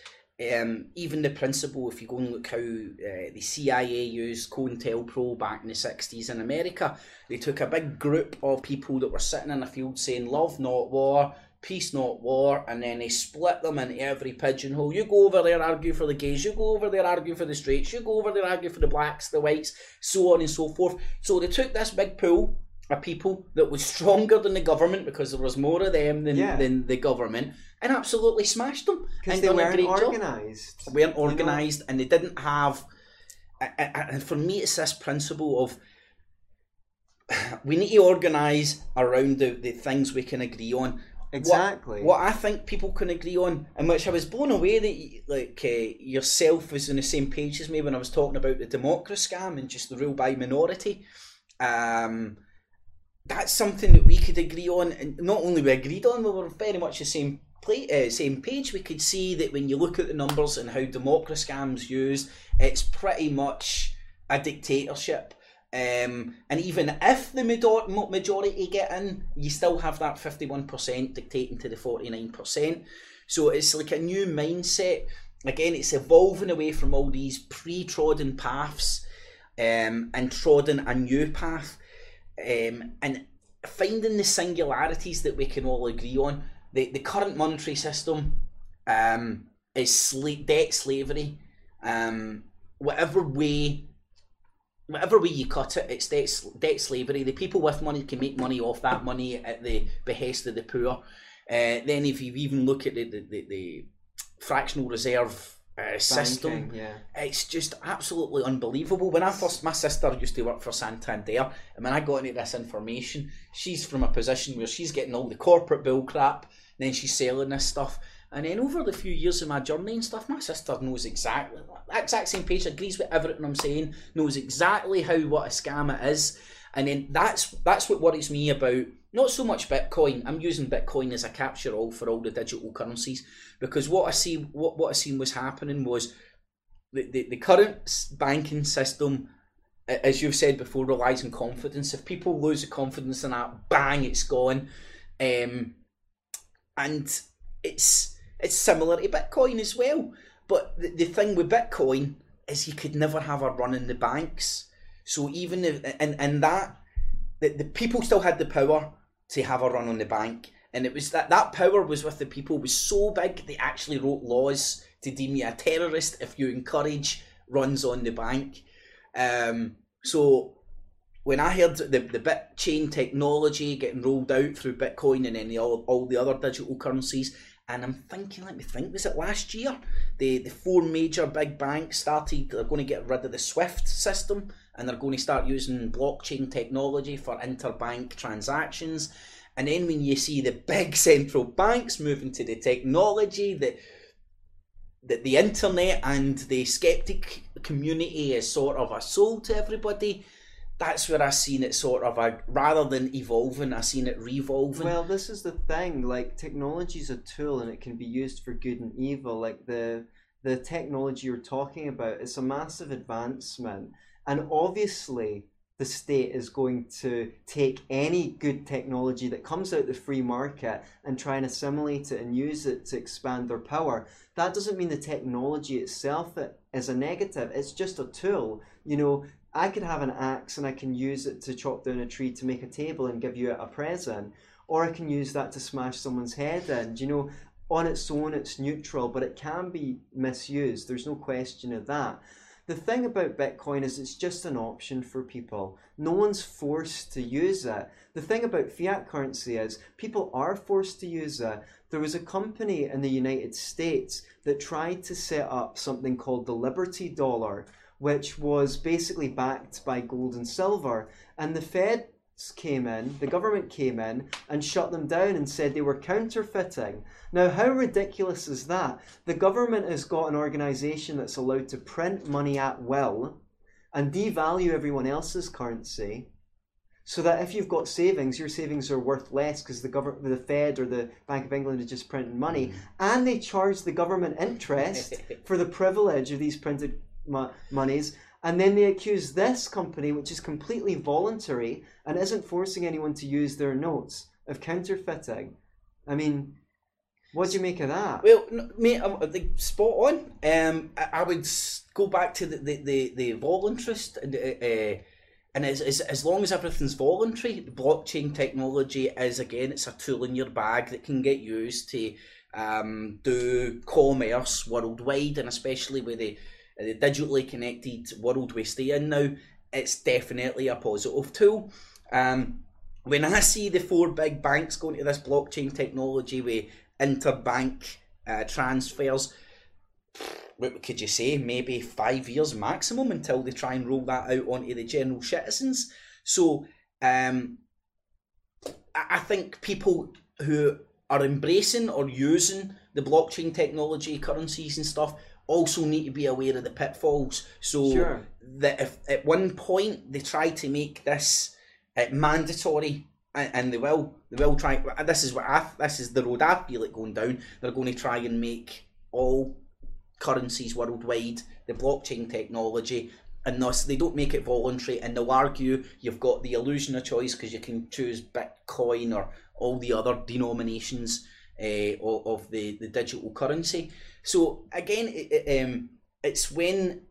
Speaker 1: um, even the principle, if you go and look how uh, the CIA used COINTELPRO back in the 60s in America, they took a big group of people that were sitting in a field saying, Love not war, peace not war, and then they split them into every pigeonhole. You go over there, argue for the gays, you go over there, argue for the straights, you go over there, argue for the blacks, the whites, so on and so forth. So they took this big pool of people that was stronger than the government because there was more of them than,
Speaker 2: Yeah.
Speaker 1: than the government and absolutely smashed them
Speaker 2: Because they weren't organized.
Speaker 1: weren't organised and they didn't have and for me it's this principle of we need to organise around the, the things we can agree on
Speaker 2: Exactly.
Speaker 1: what I think people can agree on and which I was blown away that like uh, yourself was on the same page as me when I was talking about the democracy scam and just the rule by minority um, that's something that we could agree on and not only we agreed on we were very much the same play, uh, same page we could see that when you look at the numbers and how democracy scams used it's pretty much a dictatorship um, and even if the majority get in, you still have that 51% dictating to the 49%. So it's like a new mindset. Again, it's evolving away from all these pre trodden paths um, and trodden a new path um, and finding the singularities that we can all agree on. The, the current monetary system um, is sla- debt slavery. Um, whatever way whatever way you cut it, it's debt, debt slavery. The people with money can make money off that money at the behest of the poor. Uh, then, if you even look at the, the, the, the fractional reserve uh, system,
Speaker 2: Banking, yeah.
Speaker 1: it's just absolutely unbelievable. When I first, my sister used to work for Santander, and when I got into this information, she's from a position where she's getting all the corporate bill crap, then she's selling this stuff. And then over the few years of my journey and stuff, my sister knows exactly that exact same page, agrees with everything I'm saying, knows exactly how what a scam it is. And then that's that's what worries me about not so much Bitcoin. I'm using Bitcoin as a capture all for all the digital currencies because what I see what, what I seen was happening was the, the, the current banking system, as you've said before, relies on confidence. If people lose the confidence in that, bang, it's gone. Um, and it's it's similar to Bitcoin as well. But the, the thing with Bitcoin is you could never have a run in the banks. So even if and and that the, the people still had the power to have a run on the bank, and it was that that power was with the people was so big they actually wrote laws to deem you a terrorist if you encourage runs on the bank. Um, so when I heard the the bit chain technology getting rolled out through Bitcoin and then all all the other digital currencies, and I'm thinking, let me think, was it last year? The the four major big banks started. They're going to get rid of the SWIFT system and they're going to start using blockchain technology for interbank transactions. And then when you see the big central banks moving to the technology that that the internet and the skeptic community is sort of a soul to everybody, that's where I seen it sort of rather than evolving, I seen it revolving.
Speaker 2: Well, this is the thing. Like technology is a tool, and it can be used for good and evil. Like the the technology you're talking about, it's a massive advancement, and obviously the state is going to take any good technology that comes out the free market and try and assimilate it and use it to expand their power. That doesn't mean the technology itself is a negative. It's just a tool. You know, I could have an axe and I can use it to chop down a tree to make a table and give you a present, or I can use that to smash someone's head in. You know, on its own, it's neutral, but it can be misused. There's no question of that. The thing about Bitcoin is it's just an option for people. No one's forced to use it. The thing about fiat currency is people are forced to use it. There was a company in the United States that tried to set up something called the Liberty Dollar which was basically backed by gold and silver. And the feds came in, the government came in and shut them down and said they were counterfeiting. Now, how ridiculous is that? The government has got an organization that's allowed to print money at will and devalue everyone else's currency so that if you've got savings, your savings are worth less because the government, the Fed or the Bank of England is just printing money, mm. and they charge the government interest for the privilege of these printed mo- monies. And then they accuse this company, which is completely voluntary and isn't forcing anyone to use their notes, of counterfeiting. I mean, what do you make of that?
Speaker 1: Well, mate, I'm spot on. Um, I, I, would go back to the the the, the voluntarist, and uh, uh, and as, as as long as everything's voluntary, blockchain technology is again it's a tool in your bag that can get used to um, do commerce worldwide, and especially with the the digitally connected world we stay in now, it's definitely a positive tool. Um, when I see the four big banks going to this blockchain technology with interbank uh, transfers, what could you say? Maybe five years maximum until they try and roll that out onto the general citizens. So um, I think people who are embracing or using the blockchain technology, currencies and stuff also need to be aware of the pitfalls. So sure. that if at one point they try to make this uh, mandatory, and, and, they will, they will try. This is what I, this is the road I feel it going down. They're going to try and make all currencies worldwide the blockchain technology. And thus, they don't make it voluntary, and they'll argue you've got the illusion of choice because you can choose Bitcoin or all the other denominations uh, of, of the, the digital currency. So again, it, it, um, it's when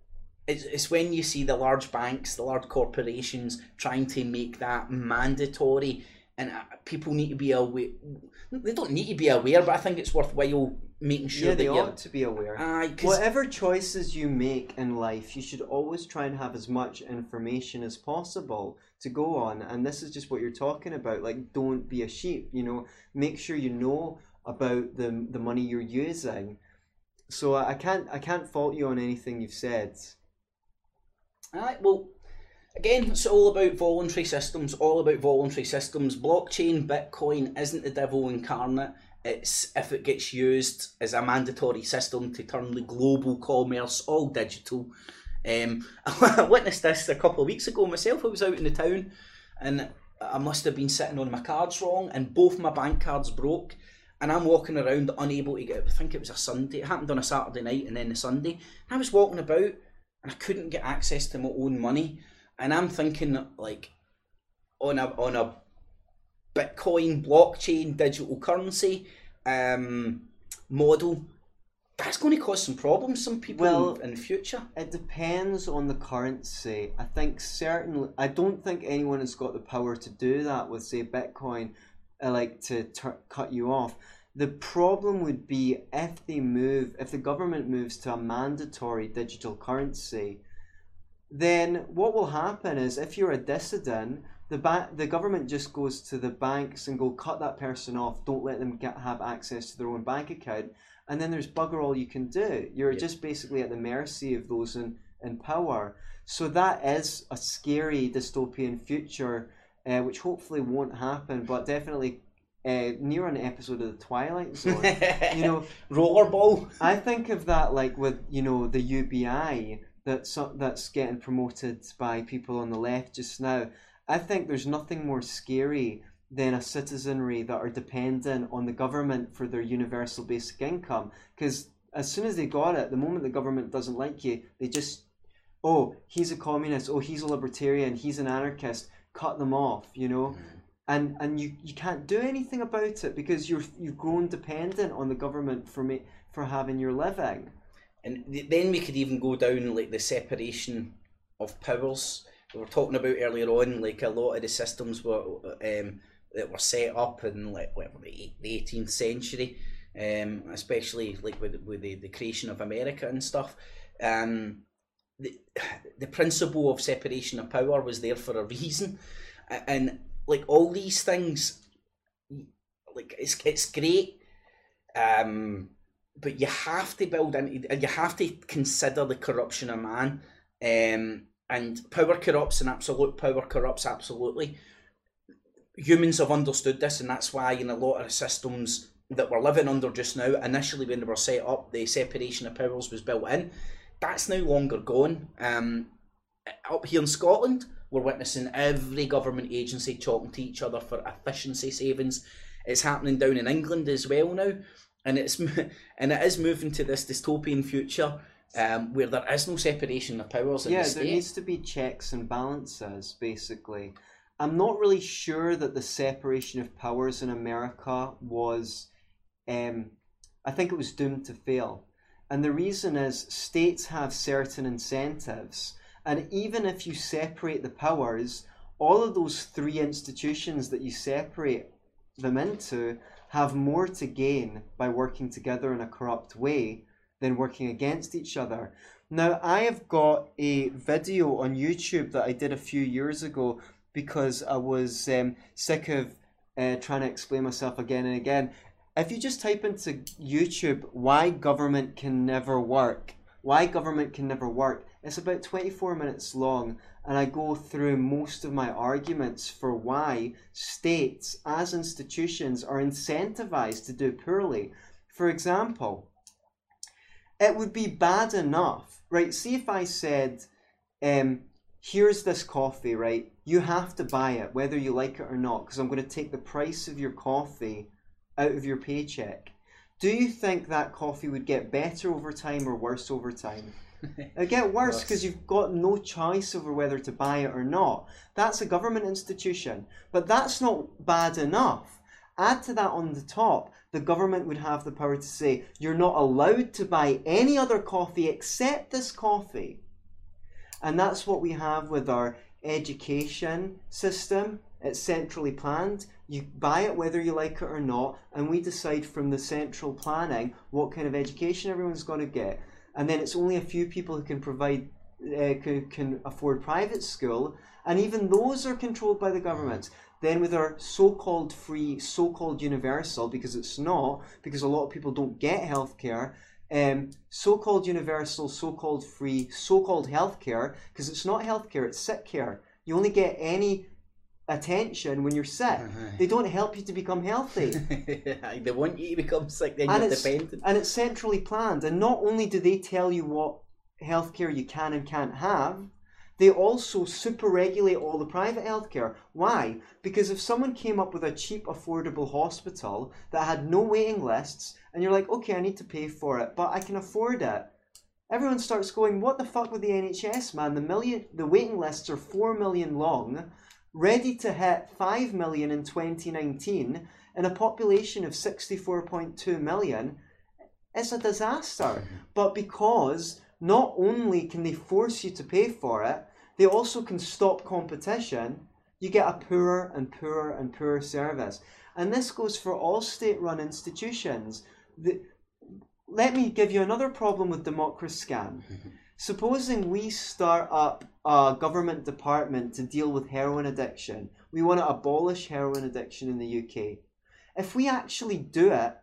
Speaker 1: it's, it's when you see the large banks, the large corporations trying to make that mandatory, and uh, people need to be aware. They don't need to be aware, but I think it's worthwhile making sure
Speaker 2: yeah,
Speaker 1: they
Speaker 2: ought to be aware.
Speaker 1: Uh,
Speaker 2: Whatever choices you make in life, you should always try and have as much information as possible to go on. And this is just what you're talking about. Like, don't be a sheep. You know, make sure you know about the the money you're using so I can't I can't fault you on anything you've said.
Speaker 1: Alright, well again it's all about voluntary systems, all about voluntary systems. Blockchain, Bitcoin isn't the devil incarnate. It's if it gets used as a mandatory system to turn the global commerce all digital. Um, I witnessed this a couple of weeks ago myself. I was out in the town and I must have been sitting on my cards wrong and both my bank cards broke and I'm walking around unable to get. I think it was a Sunday. It happened on a Saturday night and then a Sunday. And I was walking about and I couldn't get access to my own money, and I'm thinking like on a on a Bitcoin blockchain digital currency um, model. That's going to cause some problems. Some people well, in, in the future.
Speaker 2: It depends on the currency. I think certainly. I don't think anyone has got the power to do that with say Bitcoin uh, like to cut you off. The problem would be if they move, if the government moves to a mandatory digital currency, then what will happen is if you're a dissident, the ba- the government just goes to the banks and go cut that person off. Don't let them get have access to their own bank account, and then there's bugger all you can do. You're
Speaker 1: Yeah.
Speaker 2: just basically at the mercy of those in, in power. So that is a scary dystopian future, uh, which hopefully won't happen, but definitely uh, near an episode of the Twilight Zone. you know,
Speaker 1: rollerball.
Speaker 2: I think of that like with you know the UBI that's that's getting promoted by people on the left just now. I think there's nothing more scary than a citizenry that are dependent on the government for their universal basic income. Because as soon as they got it, the moment the government doesn't like you, they just oh he's a communist, oh he's a libertarian, he's an anarchist, cut them off, you know. And, and you, you can't do anything about it because you're you've grown dependent on the government for me for having your living.
Speaker 1: And then we could even go down like the separation of powers. We were talking about earlier on, like a lot of the systems were um, that were set up in like whatever the the eighteenth century, um, especially like with with the, the creation of America and stuff. Um, the the principle of separation of power was there for a reason, and like all these things, like it's it's great. Um, but you have to build and you have to consider the corruption of man um, and power corrupts and absolute power corrupts absolutely humans have understood this and that's why in a lot of systems that we're living under just now initially when they were set up the separation of powers was built in that's no longer gone um, up here in Scotland we're witnessing every government agency talking to each other for efficiency savings it's happening down in England as well now and it's and it is moving to this dystopian future um, where there is no separation of powers in
Speaker 2: yeah,
Speaker 1: the
Speaker 2: there needs to be checks and balances, basically. I'm not really sure that the separation of powers in America was. Um, I think it was doomed to fail. And the reason is states have certain incentives. And even if you separate the powers, all of those three institutions that you separate them into have more to gain by working together in a corrupt way than working against each other. Now, I have got a video on YouTube that I did a few years ago because I was um, sick of uh, trying to explain myself again and again. If you just type into YouTube, why government can never work, why government can never work, it's about 24 minutes long, and I go through most of my arguments for why states as institutions are incentivized to do poorly. For example, it would be bad enough, right? See if I said, um, here's this coffee, right? You have to buy it, whether you like it or not, because I'm going to take the price of your coffee out of your paycheck. Do you think that coffee would get better over time or worse over time? It'd get worse
Speaker 1: Worse.
Speaker 2: because you've got no choice over whether to buy it or not. That's a government institution. But that's not bad enough. Add to that on the top, the government would have the power to say, you're not allowed to buy any other coffee except this coffee. And that's what we have with our education system. It's centrally planned. You buy it whether you like it or not, and we decide from the central planning what kind of education everyone's going to get. And then it's only a few people who can provide, uh, can, can afford private school, and even those are controlled by the government. Then with our so-called free, so-called universal, because it's not, because a lot of people don't get healthcare, um, so-called universal, so-called free, so-called healthcare, because it's not healthcare, it's sick care. You only get any attention when you're sick.
Speaker 1: Uh-huh.
Speaker 2: They don't help you to become healthy.
Speaker 1: they want you to become sick, then
Speaker 2: And
Speaker 1: you're dependent.
Speaker 2: and it's centrally planned. And not only do they tell you what healthcare you can and can't have, they also super regulate all the private healthcare. Why? Because if someone came up with a cheap, affordable hospital that had no waiting lists, and you're like, okay, I need to pay for it, but I can afford it. Everyone starts going, what the fuck with the NHS, man? The million, the waiting lists are four million long, ready to hit five million in 2019, in a population of 64.2 million. It's a disaster. Mm-hmm. But because not only can they force you to pay for it, they also can stop competition you get a poorer and poorer and poorer service. And this goes for all state run institutions. The, let me give you another problem with Democrascan. Mm-hmm. Supposing we start up a government department to deal with heroin addiction, we want to abolish heroin addiction in the UK. If we actually do it,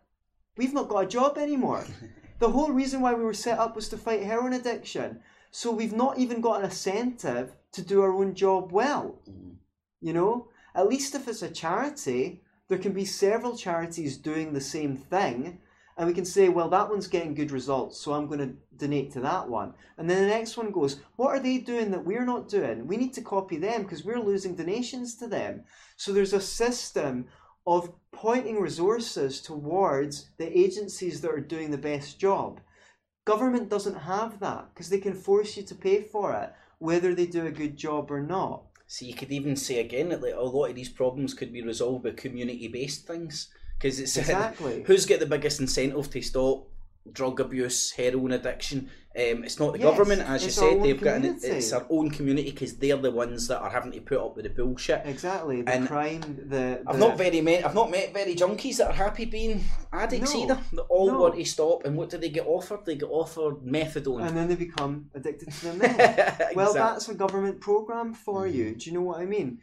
Speaker 2: we've not got a job anymore. the whole reason why we were set up was to fight heroin addiction. So we've not even got an incentive to do our own job well. Mm-hmm. You know, at least if it's a charity, there can be several charities doing the same thing, and we can say, well, that one's getting good results, so I'm going to donate to that one. And then the next one goes, what are they doing that we're not doing? We need to copy them because we're losing donations to them. So there's a system of pointing resources towards the agencies that are doing the best job. Government doesn't have that because they can force you to pay for it, whether they do a good job or not.
Speaker 1: So you could even say again that like, a lot of these problems could be resolved by community-based things because it's
Speaker 2: Exactly.
Speaker 1: who's got the biggest incentive to stop drug abuse, heroin addiction. Um, it's not the
Speaker 2: Yes,
Speaker 1: government, as you said. They've got an, it's our own community because they're the ones that are having to put up with the bullshit.
Speaker 2: Exactly. The
Speaker 1: And
Speaker 2: crime, the,
Speaker 1: I've not very met. I've not met very junkies that are happy being addicts
Speaker 2: No,
Speaker 1: either. They all
Speaker 2: no.
Speaker 1: want to stop, and what do they get offered? They get offered methadone.
Speaker 2: and then they become addicted to them then. Well, that's a government program for you.
Speaker 1: Mm-hmm.
Speaker 2: Do you know what I mean?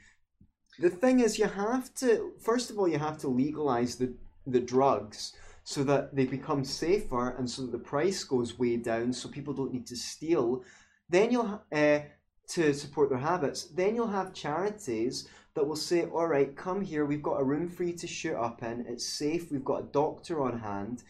Speaker 2: The thing is, you have to first of all, you have to legalize the the drugs so that they become safer and so that the price goes way down, so people don't need to steal. Then you'll uh, to support their habits. Then you'll have charities that will say, "All right, come here. We've got a room for you to shoot up in. It's safe. We've got a doctor on hand."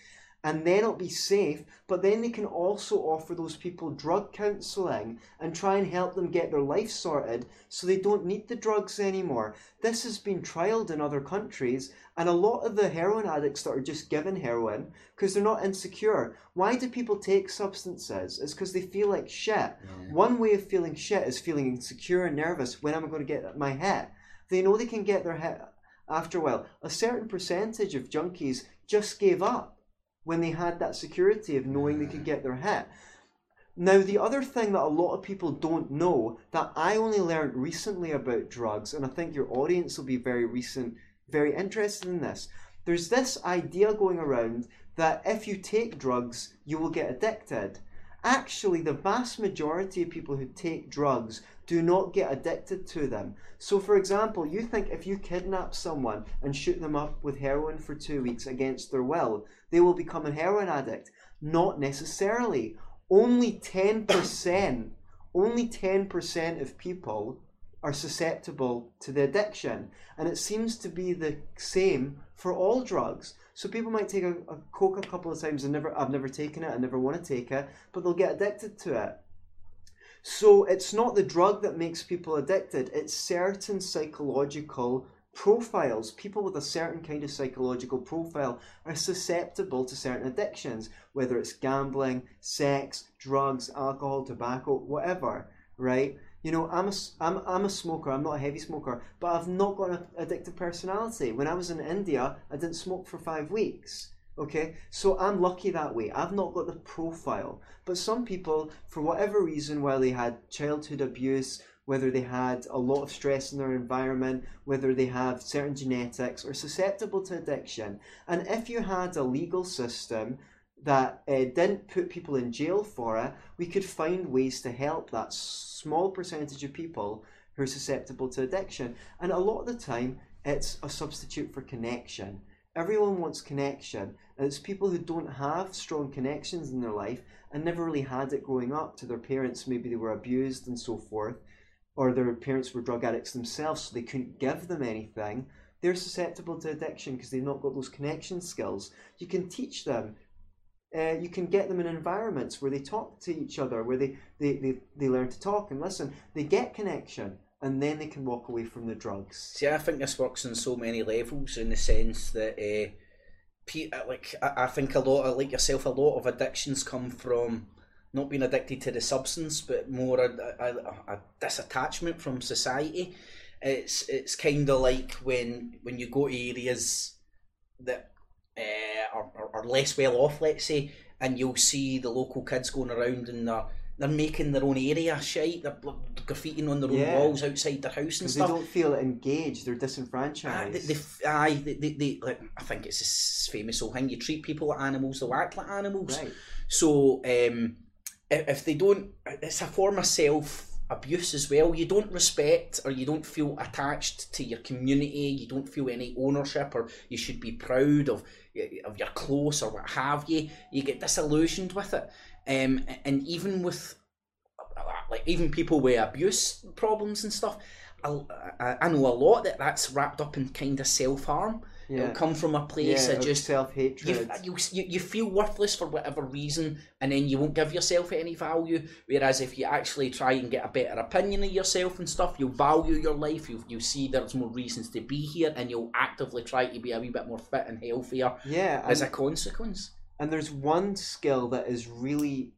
Speaker 2: And then it'll be safe. But then they can also offer those people drug counselling and try and help them get their life sorted so they don't need the drugs anymore. This has been trialed in other countries, and a lot of the heroin addicts that are just given heroin because they're not insecure. Why do people take substances? It's because they feel like shit. One way of feeling shit is feeling insecure and nervous. When am I going to get my hit? They know they can get their hit after a while. A certain percentage of junkies just gave up when they had that security of knowing they could get their hit. Now, the other thing that a lot of people don't know that I only learned recently about drugs, and I think your audience will be very recent, very interested in this. There's this idea going around that if you take drugs, you will get addicted. Actually, the vast majority of people who take drugs do not get addicted to them. So, for example, you think if you kidnap someone and shoot them up with heroin for two weeks against their will, they will become a heroin addict. Not necessarily. Only 10%, only 10% of people are susceptible to the addiction. And it seems to be the same for all drugs. So people might take a, a coke a couple of times and never I've never taken it, I never want to take it, but they'll get addicted to it. So it's not the drug that makes people addicted, it's certain psychological profiles. People with a certain kind of psychological profile are susceptible to certain addictions, whether it's gambling, sex, drugs, alcohol, tobacco, whatever, right? You know, I'm a, I'm, I'm a smoker, I'm not a heavy smoker, but I've not got an addictive personality. When I was in India, I didn't smoke for five weeks. Okay, so I'm lucky that way. I've not got the profile. But some people, for whatever reason, while they had childhood abuse, whether they had a lot of stress in their environment, whether they have certain genetics, are susceptible to addiction. And if you had a legal system that uh, didn't put people in jail for it, we could find ways to help that small percentage of people who are susceptible to addiction. And a lot of the time, it's a substitute for connection. Everyone wants connection, and it's people who don't have strong connections in their life and never really had it growing up to their parents. Maybe they were abused and so forth, or their parents were drug addicts themselves, so they couldn't give them anything. They're susceptible to addiction because they've not got those connection skills. You can teach them uh, you can get them in environments where they talk to each other, where they, they, they, they learn to talk and listen. They get connection, and then they can walk away from the drugs.
Speaker 1: See, I think this works on so many levels in the sense that, pe- uh, like, I, I think a lot, of, like yourself, a lot of addictions come from not being addicted to the substance, but more a, a, a disattachment from society. It's it's kind of like when when you go to areas that uh, are, are less well off, let's say, and you'll see the local kids going around and they're they're making their own area shite. They're graffitiing on their own
Speaker 2: Yeah.
Speaker 1: walls outside their house and
Speaker 2: Because they don't feel engaged. They're disenfranchised.
Speaker 1: they, they, aye, they, they, they, like, I think it's this famous old thing. You treat people like animals, they'll act like animals.
Speaker 2: right.
Speaker 1: So um, if, if they don't, it's a form of self abuse as well. You don't respect or you don't feel attached to your community. You don't feel any ownership, or you should be proud of of your clothes or what have you. You get disillusioned with it, um, and even with like even people with abuse problems and stuff. I, I I know a lot that that's wrapped up in kind of self harm.
Speaker 2: Yeah.
Speaker 1: It'll come from a place
Speaker 2: yeah,
Speaker 1: of just
Speaker 2: self hatred.
Speaker 1: you, you, you feel worthless for whatever reason and then you won't give yourself any value whereas if you actually try and get a better opinion of yourself and stuff you'll value your life you you see there's more reasons to be here and you'll actively try to be a wee bit more fit and healthier
Speaker 2: Yeah,
Speaker 1: as a consequence
Speaker 2: and there's one skill that is really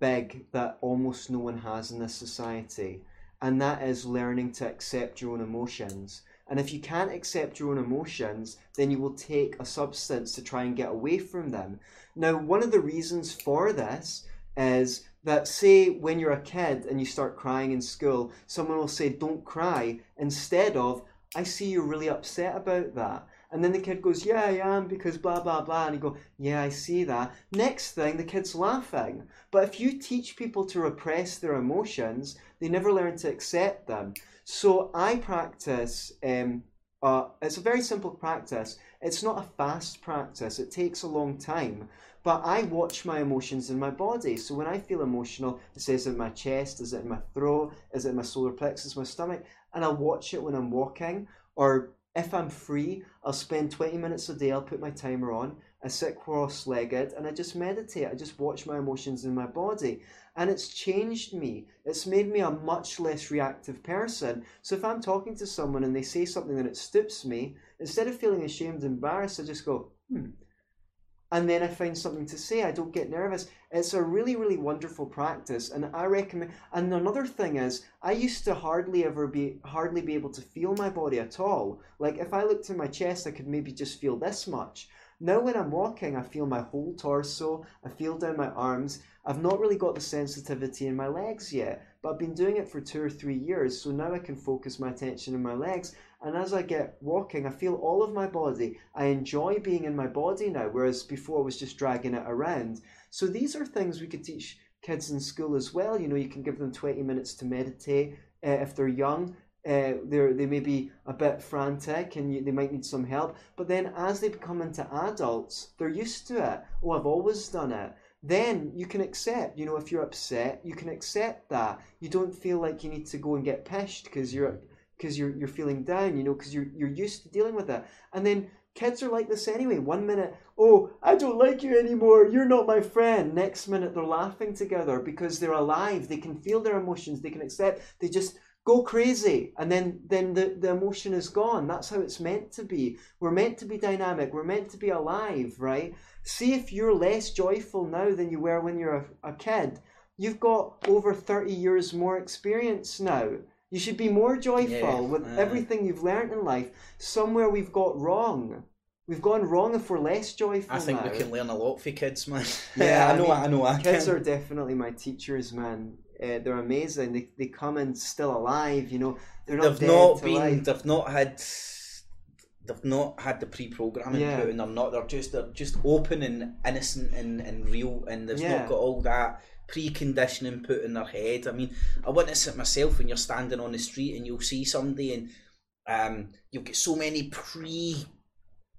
Speaker 2: big that almost no one has in this society, and that is learning to accept your own emotions. And if you can't accept your own emotions, then you will take a substance to try and get away from them. Now, one of the reasons for this is that, say, when you're a kid and you start crying in school, someone will say, Don't cry, instead of, I see you're really upset about that. And then the kid goes, Yeah, I am, because blah, blah, blah. And you go, Yeah, I see that. Next thing, the kid's laughing. But if you teach people to repress their emotions, they never learn to accept them. So I practice, um, uh, it's a very simple practice. It's not a fast practice, it takes a long time. But I watch my emotions in my body. So when I feel emotional, it says in my chest, is it in my throat, is it in my solar plexus, my stomach? And I'll watch it when I'm walking. Or if I'm free, I'll spend 20 minutes a day, I'll put my timer on, I sit cross legged, and I just meditate. I just watch my emotions in my body. And it's changed me. It's made me a much less reactive person. So if I'm talking to someone and they say something that it stoops me, instead of feeling ashamed, and embarrassed, I just go, hmm. And then I find something to say. I don't get nervous. It's a really, really wonderful practice, and I recommend. And another thing is, I used to hardly ever be hardly be able to feel my body at all. Like if I looked in my chest, I could maybe just feel this much. Now when I'm walking, I feel my whole torso. I feel down my arms. I've not really got the sensitivity in my legs yet, but I've been doing it for two or three years, so now I can focus my attention on my legs. And as I get walking, I feel all of my body. I enjoy being in my body now, whereas before I was just dragging it around. So these are things we could teach kids in school as well. You know, you can give them 20 minutes to meditate uh, if they're young. Uh, they're, they may be a bit frantic and you, they might need some help. But then as they become into adults, they're used to it. Oh, I've always done it. Then you can accept, you know, if you're upset, you can accept that. You don't feel like you need to go and get pissed because you're because you're you're feeling down, you know, because you're you're used to dealing with it. And then kids are like this anyway. One minute, oh, I don't like you anymore. You're not my friend. Next minute, they're laughing together because they're alive. They can feel their emotions. They can accept. They just go crazy, and then then the the emotion is gone. That's how it's meant to be. We're meant to be dynamic. We're meant to be alive, right? See if you're less joyful now than you were when you're a, a kid. You've got over 30 years more experience now. You should be more joyful
Speaker 1: Yeah,
Speaker 2: with
Speaker 1: aye.
Speaker 2: everything you've learned in life. Somewhere we've got wrong. We've gone wrong if we're less joyful
Speaker 1: I think
Speaker 2: now.
Speaker 1: we can learn a lot for kids man
Speaker 2: Yeah,
Speaker 1: I
Speaker 2: I
Speaker 1: know I know I
Speaker 2: Kids are definitely my teachers, man. Uh, they're amazing. They, they come in still alive, you know. They're not
Speaker 1: they've not been
Speaker 2: life.
Speaker 1: they've not had they've not had the pre-programming
Speaker 2: Yeah.
Speaker 1: put in they're not they're just they're just open and innocent and, and real and they've
Speaker 2: Yeah.
Speaker 1: not got all that preconditioning put in their head I mean I witness it myself when you're standing on the street and you'll see somebody and um, you'll get so many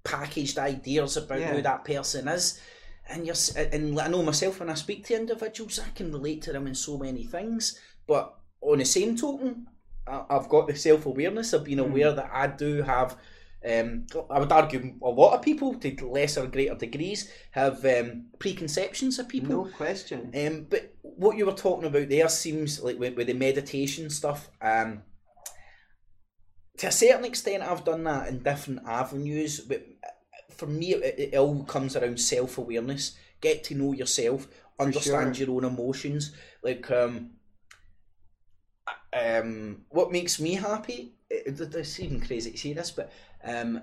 Speaker 1: pre-packaged ideas about
Speaker 2: Yeah.
Speaker 1: who that person is and you're and I know myself when I speak to individuals I can relate to them in so many things but on the same token I've got the self awareness of being
Speaker 2: Mm.
Speaker 1: aware that I do have. Um, I would argue a lot of people, to lesser or greater degrees, have um, preconceptions of people.
Speaker 2: No question.
Speaker 1: Um, but what you were talking about there seems like with, with the meditation stuff. Um, to a certain extent, I've done that in different avenues. But for me, it, it all comes around self awareness. Get to know yourself, understand
Speaker 2: sure.
Speaker 1: your own emotions. Like, um, um, what makes me happy? It, it- it's even crazy to say this, but um,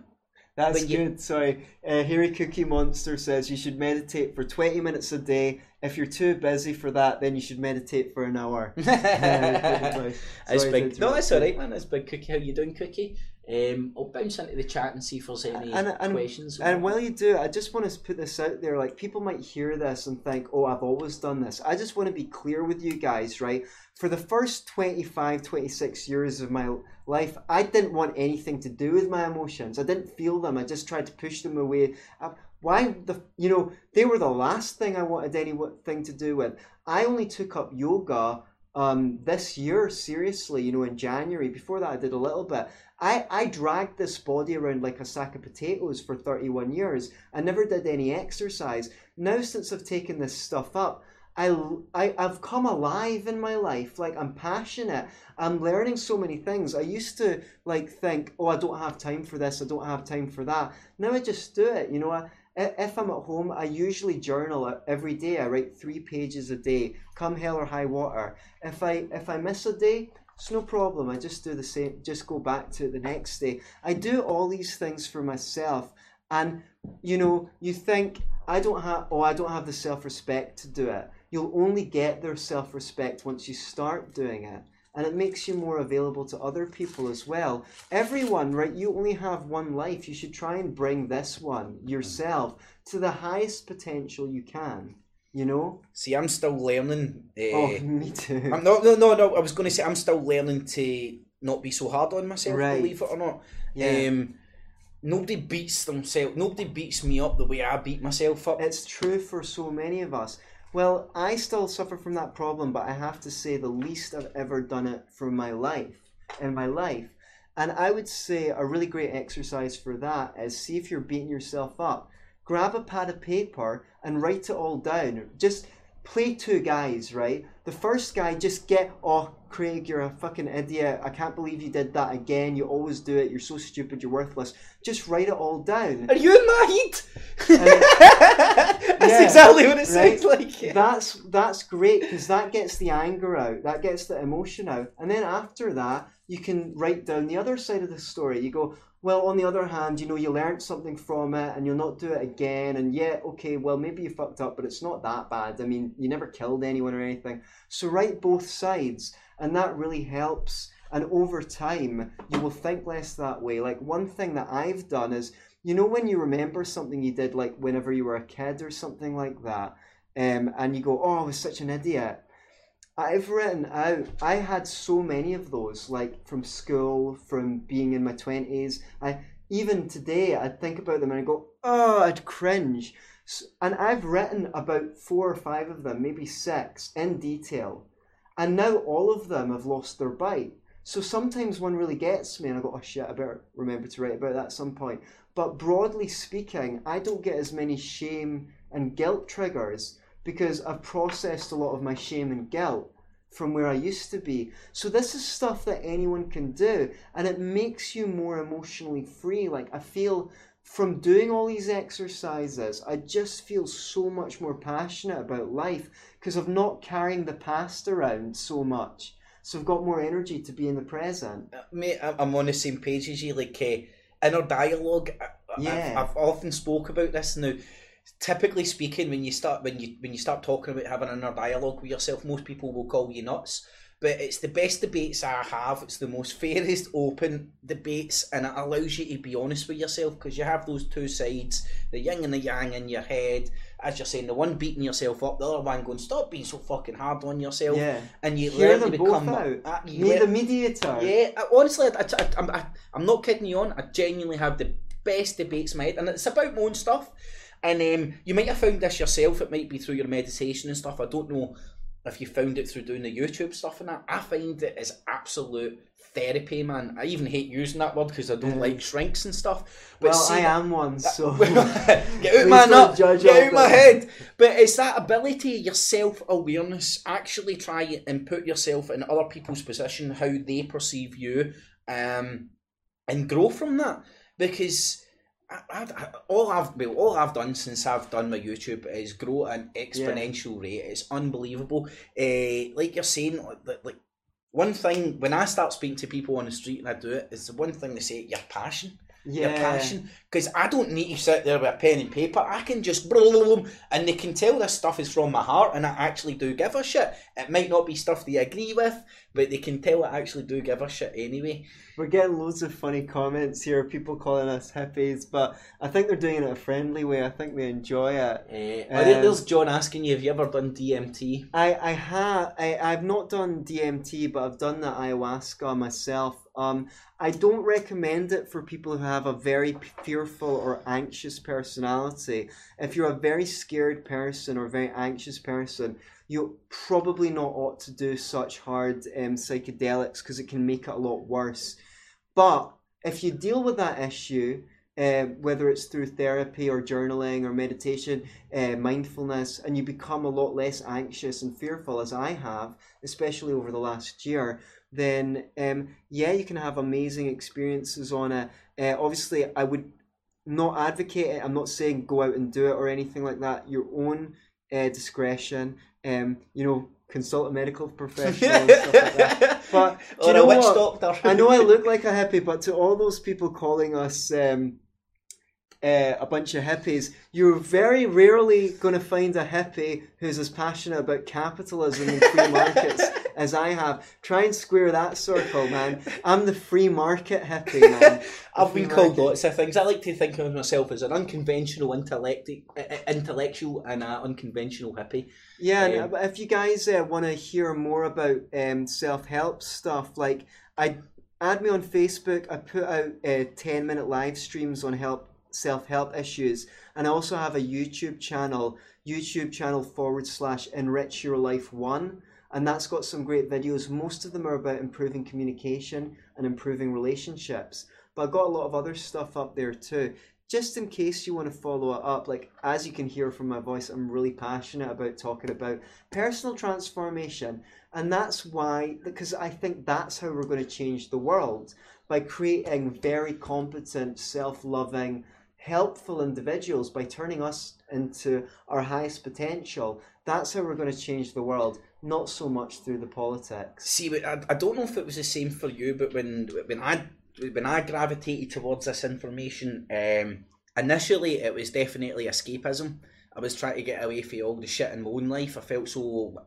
Speaker 2: That's
Speaker 1: you-
Speaker 2: good. Sorry. Uh, Hairy Cookie Monster says you should meditate for 20 minutes a day. If you're too busy for that, then you should meditate for an hour.
Speaker 1: That's
Speaker 2: Sorry
Speaker 1: big. No, that's all right, man. That's big cookie. How you doing, cookie? Um, I'll bounce into the chat and see if there's any
Speaker 2: And- and-
Speaker 1: questions.
Speaker 2: And while you do, I just want to put this out there. Like, people might hear this and think, oh, I've always done this. I just want to be clear with you guys, right? For the first 25, 26 years of my life, I didn't want anything to do with my emotions. I didn't feel them. I just tried to push them away. I, why the, you know, they were the last thing I wanted anything to do with. I only took up yoga um, this year, seriously, you know, in January. Before that, I did a little bit. I, I dragged this body around like a sack of potatoes for 31 years. I never did any exercise. Now, since I've taken this stuff up, I, I, I've come alive in my life. Like, I'm passionate. I'm learning so many things. I used to, like, think, oh, I don't have time for this. I don't have time for that. Now I just do it. You know, I, if I'm at home, I usually journal every day. I write three pages a day, come hell or high water. If I if I miss a day, it's no problem. I just do the same. Just go back to it the next day. I do all these things for myself, and you know, you think I don't have. Oh, I don't have the self respect to do it. You'll only get their self respect once you start doing it. And it makes you more available to other people as well. Everyone, right? You only have one life. You should try and bring this one, yourself, to the highest potential you can. You know?
Speaker 1: see, I'm still learning. Uh,
Speaker 2: Oh, me too.
Speaker 1: I'm not. No, no, no. I was going to say I'm still learning to not be so hard on myself.
Speaker 2: Right.
Speaker 1: Believe it or not.
Speaker 2: Yeah.
Speaker 1: Um, nobody beats themselves. Nobody beats me up the way I beat myself up.
Speaker 2: It's true for so many of us. Well, I still suffer from that problem, but I have to say the least I've ever done it for my life, in my life. And I would say a really great exercise for that is see if you're beating yourself up. Grab a pad of paper and write it all down. Just play two guys, right? The first guy, just get, oh, Craig, you're a fucking idiot. I can't believe you did that again. You always do it. You're so stupid. You're worthless. Just write it all down.
Speaker 1: Are you in my heat? That's
Speaker 2: Yeah,
Speaker 1: exactly what it
Speaker 2: right?
Speaker 1: sounds like.
Speaker 2: that's that's great because that gets the anger out that gets the emotion out and then after that you can write down the other side of the story you go well on the other hand you know you learned something from it and you'll not do it again and yeah okay well maybe you fucked up but it's not that bad. I mean you never killed anyone or anything. So write both sides and that really helps. And over time you will think less that way. Like one thing that i've done is you know when you remember something you did like whenever you were a kid or something like that um, and you go, "Oh, I was such an idiot." I've written out. I had so many of those, like from school, from being in my twenties. I even today, I'd think about them and I go, "Oh, I'd cringe." And I've written about four or five of them, maybe six, in detail, and now all of them have lost their bite. So sometimes one really gets me, and I go, "Oh shit, I better remember to write about that at some point." But broadly speaking, I don't get as many shame and guilt triggers because I've processed a lot of my shame and guilt from where I used to be. So this is stuff that anyone can do and it makes you more emotionally free. Like I feel from doing all these exercises, I just feel so much more passionate about life because of not carrying the past around so much. So I've got more energy to be in the present.
Speaker 1: Mate, I- I'm on the same page as you. Like uh, inner dialogue. I-
Speaker 2: Yeah.
Speaker 1: I've, I've often spoke about this now. Typically speaking, when you start when you when you start talking about having an inner dialogue with yourself, most people will call you nuts. But it's the best debates I have. It's the most fairest, open debates, and it allows you to be honest with yourself because you have those two sides, the yin and the yang in your head. As you're saying, the one beating yourself up, the other one going, "Stop being so fucking hard on yourself."
Speaker 2: Yeah.
Speaker 1: And you
Speaker 2: Hear
Speaker 1: learn
Speaker 2: them
Speaker 1: to
Speaker 2: both
Speaker 1: become.
Speaker 2: out.
Speaker 1: uh, you
Speaker 2: Need
Speaker 1: learn-
Speaker 2: a mediator.
Speaker 1: yeah, I, honestly, I, I, I'm, I, I'm not kidding you on. I genuinely have the best debates in my head, and it's about my own stuff. And um, you might have found this yourself. It might be through your meditation and stuff. I don't know if you found it through doing the YouTube stuff and that. I find it is absolute therapy, man. I even hate using that word because I don't
Speaker 2: Yeah.
Speaker 1: like shrinks and stuff. But
Speaker 2: Well,
Speaker 1: see,
Speaker 2: I am one, so
Speaker 1: get out my nut, get out my head. But it's that ability, your self awareness. Actually, try and put yourself in other people's position, how they perceive you, um, and grow from that. Because I, I, I- all I've well, all I've done since I've done my YouTube is grow at an exponential rate. It's unbelievable. Uh, like you're saying, like, like one thing when I start speaking to people on the street and I do it is the one thing they say your passion. Your
Speaker 2: Yeah.
Speaker 1: passion. Because I don't need to sit there with a pen and paper. I can just blah, and they can tell this stuff is from my heart, and I actually do give a shit. It might not be stuff they agree with, but they can tell I actually do give a shit anyway.
Speaker 2: We're getting loads of funny comments here, people calling us hippies, but I think they're doing it in a friendly way. I think they enjoy it.
Speaker 1: Uh,
Speaker 2: Um,
Speaker 1: there's John asking you, have you ever done DMT?
Speaker 2: I I have I I've not done DMT, but I've done the ayahuasca myself. Um, I don't recommend it for people who have a very fearful or anxious personality. If you're a very scared person or very anxious person, you probably not ought to do such hard um, psychedelics because it can make it a lot worse. But if you deal with that issue, uh, whether it's through therapy or journaling or meditation, uh, mindfulness, and you become a lot less anxious and fearful, as I have, especially over the last year, then um, yeah, you can have amazing experiences on it. Uh, obviously, I would not advocate it. I'm not saying go out and do it or anything like that. Your own uh, discretion. Um, you know, consult a medical professional and stuff like that. But do
Speaker 1: or
Speaker 2: you know
Speaker 1: a witch
Speaker 2: what?
Speaker 1: doctor.
Speaker 2: I know I look like a hippie, but to all those people calling us um, uh, a bunch of hippies, you're very rarely going to find a hippie who's as passionate about capitalism and free markets as I have. Try and square that circle, man. I'm the free market hippie, man.
Speaker 1: I've been called lots of things. I like to think of myself as an unconventional intellect, uh, intellectual and an unconventional hippie.
Speaker 2: Yeah,
Speaker 1: Um,
Speaker 2: uh, if you guys uh, want to hear more about um, self help stuff, like I add me on Facebook. I put out uh, ten minute live streams on help self help issues, and I also have a YouTube channel, YouTube channel forward slash Enrich Your Life One, and that's got some great videos. Most of them are about improving communication and improving relationships, but I've got a lot of other stuff up there too just in case you want to follow it up, like as you can hear from my voice, I'm really passionate about talking about personal transformation. And that's why, because I think that's how we're going to change the world by creating very competent, self loving, helpful individuals by turning us into our highest potential. That's how we're going to change the world, not so much through the politics.
Speaker 1: See, I, I don't know if it was the same for you, but when when I when I gravitated towards this information, um, initially it was definitely escapism. I was trying to get away from all the shit in my own life. I felt so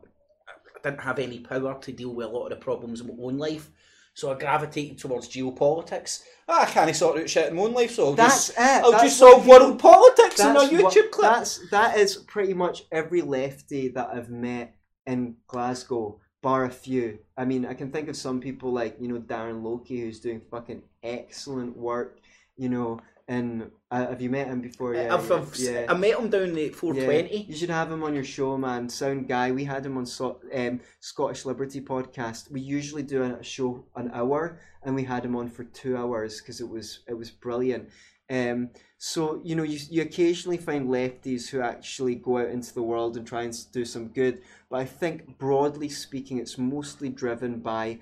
Speaker 1: I didn't have any power to deal with a lot of the problems in my own life. So I gravitated towards geopolitics. Ah, I can't sort out shit in my own life, so I'll
Speaker 2: That's
Speaker 1: just
Speaker 2: it.
Speaker 1: I'll
Speaker 2: That's
Speaker 1: just solve
Speaker 2: people-
Speaker 1: world politics in a YouTube
Speaker 2: what-
Speaker 1: clip.
Speaker 2: That's that is pretty much every lefty that I've met in Glasgow, bar a few. I mean, I can think of some people like you know Darren Loki, who's doing fucking excellent work. You know, and uh, have you met him before? Yeah,
Speaker 1: I've, I've,
Speaker 2: yeah.
Speaker 1: I met him down at
Speaker 2: Yeah,
Speaker 1: 420.
Speaker 2: you should have him on your show, man. Sound guy. We had him on so- um, Scottish Liberty podcast. We usually do a show an hour, and we had him on for two hours because it was it was brilliant. Um, so you know, you you occasionally find lefties who actually go out into the world and try and do some good. But I think broadly speaking, it's mostly driven by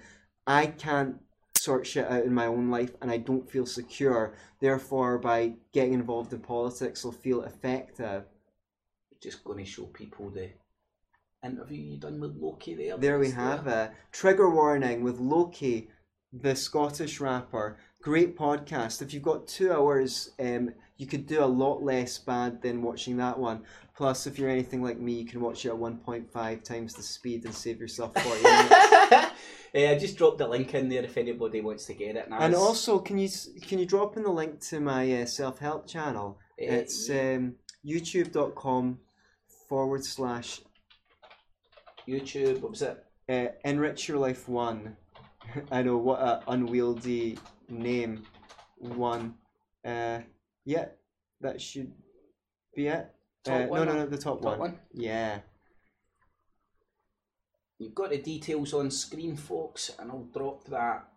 Speaker 2: I can't sort shit out in my own life and I don't feel secure. Therefore, by getting involved in politics, I'll feel effective.
Speaker 1: just going to show people the interview you done with Loki there.
Speaker 2: There we have it. Trigger warning with Loki, the Scottish rapper. Great podcast. If you've got two hours, um, you could do a lot less bad than watching that one. Plus, if you're anything like me, you can watch it at 1.5 times the speed and save yourself 40 minutes.
Speaker 1: Eh, I just dropped the link in there if anybody wants to get it. And,
Speaker 2: And
Speaker 1: was-
Speaker 2: also, can you can you drop in the link to my uh, self help channel?
Speaker 1: eh,
Speaker 2: It's um, youtube.com forward slash
Speaker 1: YouTube. What was it?
Speaker 2: uh, Enrich Your Life One. I know what a unwieldy name. One. Uh, yeah, that should be it. Uh, no, no, no, the top,
Speaker 1: Top
Speaker 2: one.
Speaker 1: one.
Speaker 2: Yeah.
Speaker 1: You've got the details on screen, folks, and I'll drop that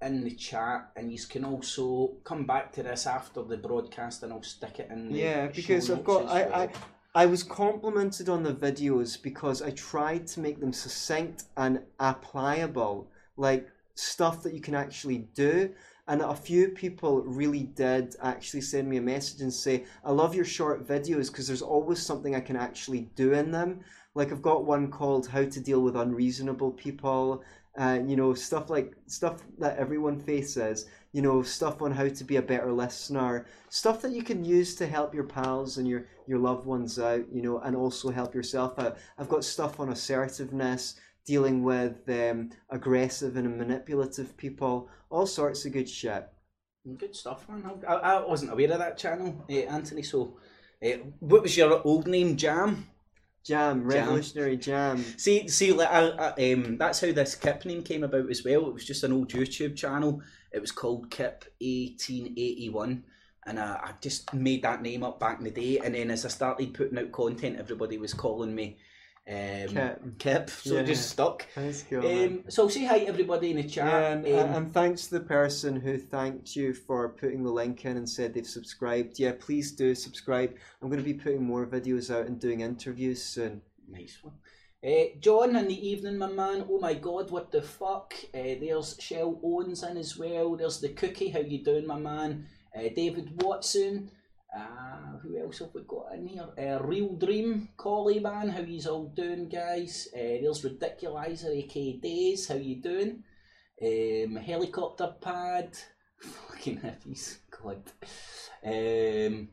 Speaker 1: in the chat. And you can also come back to this after the broadcast, and I'll stick it in.
Speaker 2: Yeah, because I've got I. I I was complimented on the videos because I tried to make them succinct and applicable, like stuff that you can actually do. And a few people really did actually send me a message and say, I love your short videos because there's always something I can actually do in them. Like I've got one called How to Deal with Unreasonable People, and you know stuff like stuff that everyone faces you know stuff on how to be a better listener stuff that you can use to help your pals and your your loved ones out you know and also help yourself out i've got stuff on assertiveness dealing with um, aggressive and manipulative people all sorts of good shit
Speaker 1: Good stuff, man. I, I wasn't aware of that channel, uh, Anthony. So, uh, what was your old name? Jam.
Speaker 2: Jam revolutionary jam,
Speaker 1: See, see, like, I, I, um, that's how this Kip name came about as well. It was just an old YouTube channel. It was called Kip eighteen eighty one, and I, I just made that name up back in the day. And then as I started putting out content, everybody was calling me um,
Speaker 2: Kip.
Speaker 1: Kip, so
Speaker 2: Yeah.
Speaker 1: just stuck.
Speaker 2: Cool.
Speaker 1: Um, so say hi to everybody in the chat.
Speaker 2: Yeah, and,
Speaker 1: Um,
Speaker 2: and thanks to the person who thanked you for putting the link in and said they've subscribed. Yeah, please do subscribe. I'm going to be putting more videos out and doing interviews soon.
Speaker 1: Nice one. Uh, John in the evening, my man. Oh my God, what the fuck? Uh, there's Shell Owens in as well. There's the Cookie. How you doing, my man? Uh, David Watson. Uh, who else have we got in here? Uh, Real Dream, Collie man. How yous all doing, guys? Uh, there's Ridiculizer, aka Days. How you doing? Um, helicopter pad. Fucking hippies. God. Um,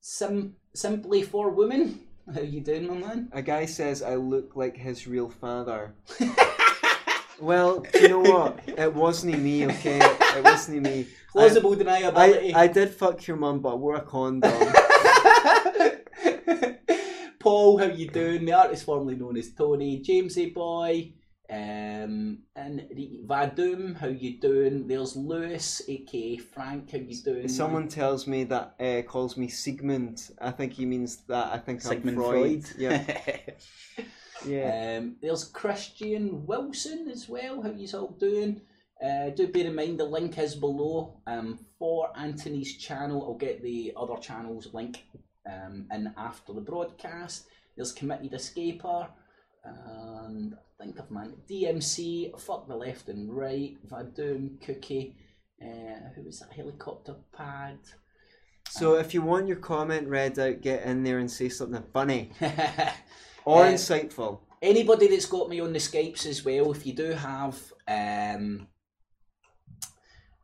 Speaker 1: Sim- simply for women. How you doing, my man?
Speaker 2: A guy says I look like his real father. Well, you know what? It wasn't me, okay? It wasn't me.
Speaker 1: Plausible
Speaker 2: I,
Speaker 1: deniability.
Speaker 2: I did fuck your mum, but I wore a condom.
Speaker 1: Paul, how you doing? The artist formerly known as Tony, Jamesy boy, um, and Vadum, how you doing? There's Lewis, aka Frank, how you doing?
Speaker 2: Someone tells me that uh, calls me Sigmund, I think he means that I think
Speaker 1: Sigmund
Speaker 2: I'm Freud.
Speaker 1: Freud.
Speaker 2: Yeah, yeah.
Speaker 1: Um, there's Christian Wilson as well. How you all doing? Uh, do bear in mind the link is below um, for Anthony's channel. I'll get the other channel's link um, in after the broadcast. There's Committed Escaper, and I think I've man DMC, Fuck the Left and Right, Vadoom, Cookie, uh, who was that helicopter pad?
Speaker 2: So if you want your comment read out, get in there and say something funny or
Speaker 1: Uh,
Speaker 2: insightful.
Speaker 1: anybody that's got me on the Skypes as well, if you do have, um,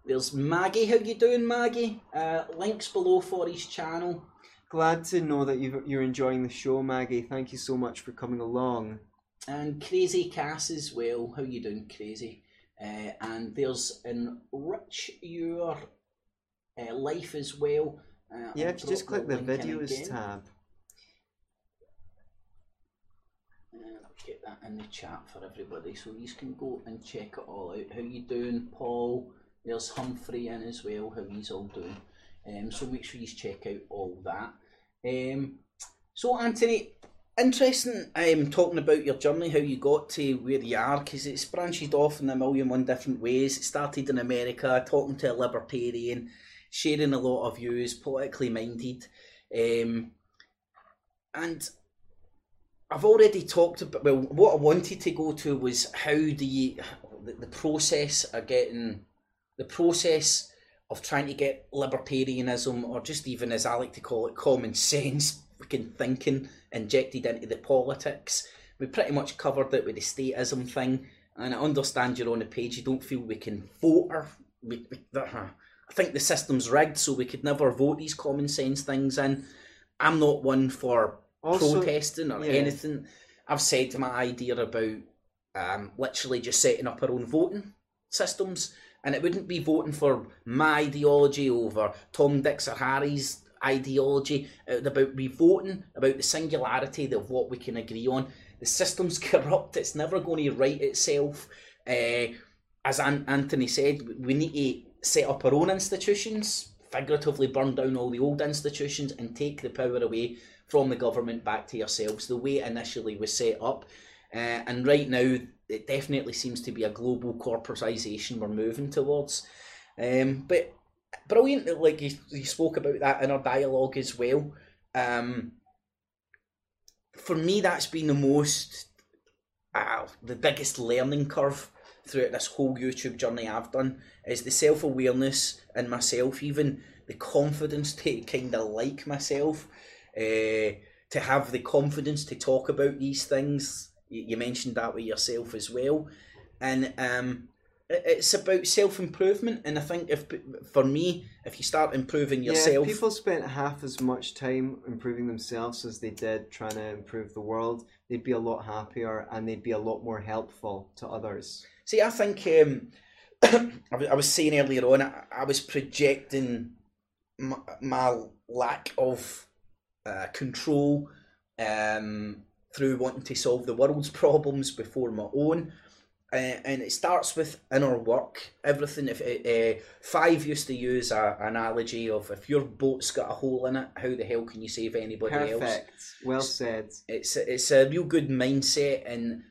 Speaker 1: there's Maggie. How you doing, Maggie? Uh, links below for his channel.
Speaker 2: Glad to know that you've, you're enjoying the show, Maggie. Thank you so much for coming along.
Speaker 1: And Crazy Cass as well. How you doing, Crazy? Uh, and there's Enrich Your uh, Life as well. Uh,
Speaker 2: Yeah, if you just click the videos
Speaker 1: again.
Speaker 2: tab.
Speaker 1: Get that in the chat for everybody, so you can go and check it all out. How you doing, Paul? There's Humphrey in as well. How he's all doing. Um, so make sure you check out all that. Um, so Anthony, interesting. Um, talking about your journey, how you got to where you are, because it's branched off in a million one different ways. It started in America, talking to a libertarian, sharing a lot of views, politically minded, um, and I've already talked about. Well, what I wanted to go to was how the, the process of getting the process of trying to get libertarianism, or just even as I like to call it, common sense, freaking thinking injected into the politics. We pretty much covered it with the statism thing, and I understand you're on the page. You don't feel we can vote or we, we, I think the system's rigged, so we could never vote these common sense things in. I'm not one for
Speaker 2: Also,
Speaker 1: protesting or
Speaker 2: yeah.
Speaker 1: anything. I've said to my idea about um, literally just setting up our own voting systems, and it wouldn't be voting for my ideology over Tom, Dick's, or Harry's ideology. It's about be voting about the singularity of what we can agree on. The system's corrupt. It's never going to right itself. Uh, as An- Anthony said, we need to set up our own institutions, figuratively burn down all the old institutions, and take the power away from the government back to yourselves, the way it initially was set up. Uh, and right now, it definitely seems to be a global corporatization we're moving towards. Um, but brilliant, like you, you spoke about that in our dialogue as well. Um, for me, that's been the most, uh, the biggest learning curve throughout this whole YouTube journey I've done is the self awareness in myself, even the confidence to kind of like myself, uh, to have the confidence to talk about these things You, mentioned that with yourself as well, and um, it's about self improvement. And I think if for me, if you start improving
Speaker 2: Yeah,
Speaker 1: yourself,
Speaker 2: if people spent half as much time improving themselves as they did trying to improve the world, they'd be a lot happier and they'd be a lot more helpful to others.
Speaker 1: See, I think um, I was- saying earlier on, I, I was projecting my, my lack of uh, control um, through wanting to solve the world's problems before my own. Uh, and it starts with inner work. Everything. If uh, five used to use a analogy of if your boat's got a hole in it, how the hell can you save anybody else?
Speaker 2: Perfect. Well said.
Speaker 1: it's it's a real good mindset and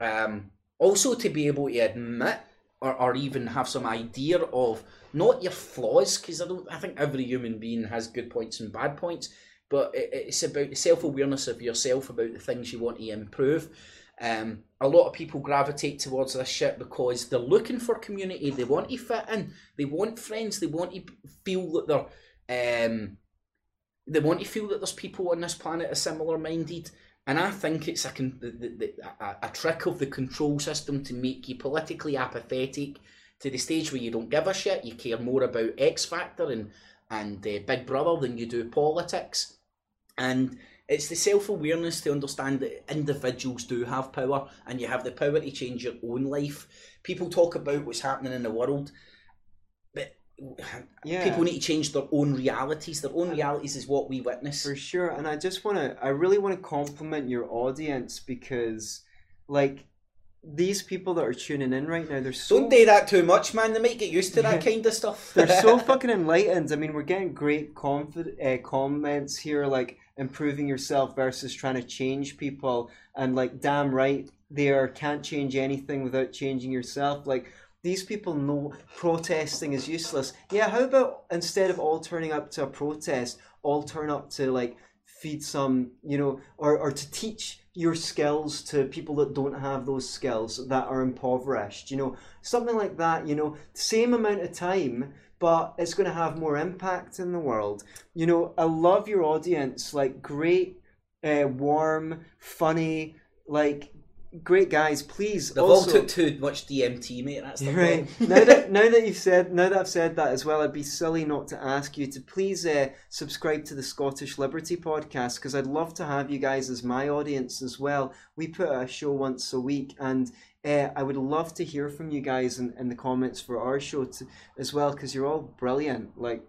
Speaker 1: um, also to be able to admit or, or even have some idea of not your flaws because I don't I think every human being has good points and bad points but it, it's about the self-awareness of yourself about the things you want to improve um, a lot of people gravitate towards this shit because they're looking for community they want to fit in they want friends they want to feel that they're um, they want to feel that there's people on this planet are similar minded and I think it's a, con- the, the, the, a, a trick of the control system to make you politically apathetic to the stage where you don't give a shit. You care more about X Factor and and uh, Big Brother than you do politics. And it's the self awareness to understand that individuals do have power, and you have the power to change your own life. People talk about what's happening in the world, but
Speaker 2: Yeah.
Speaker 1: people need to change their own realities. Their own realities is what we witness.
Speaker 2: For sure, and I just want to, I really want to compliment your audience because, like, these people that are tuning in right now, they're so
Speaker 1: Don't do that too much, man. They might get used to that kind of stuff.
Speaker 2: they're so fucking enlightened. I mean, we're getting great confi- uh, comments here, like improving yourself versus trying to change people, and like, damn right, they are can't change anything without changing yourself. Like these people know protesting is useless. Yeah, how about instead of all turning up to a protest, all turn up to like feed some, you know, or or to teach your skills to people that don't have those skills that are impoverished you know? Something like that you know? Same amount of time but it's going to have more impact in the world. You know i love your audience like great uh, warm funny like great guys please
Speaker 1: They've
Speaker 2: also
Speaker 1: all took too much DMT, mate. That's the
Speaker 2: Right. now that now that you've said now that I've said that as well, I'd be silly not to ask you to please uh, subscribe to the Scottish Liberty podcast because I'd love to have you guys as my audience as well. We put a show once a week, and uh, I would love to hear from you guys in, in the comments for our show to, as well because you're all brilliant. Like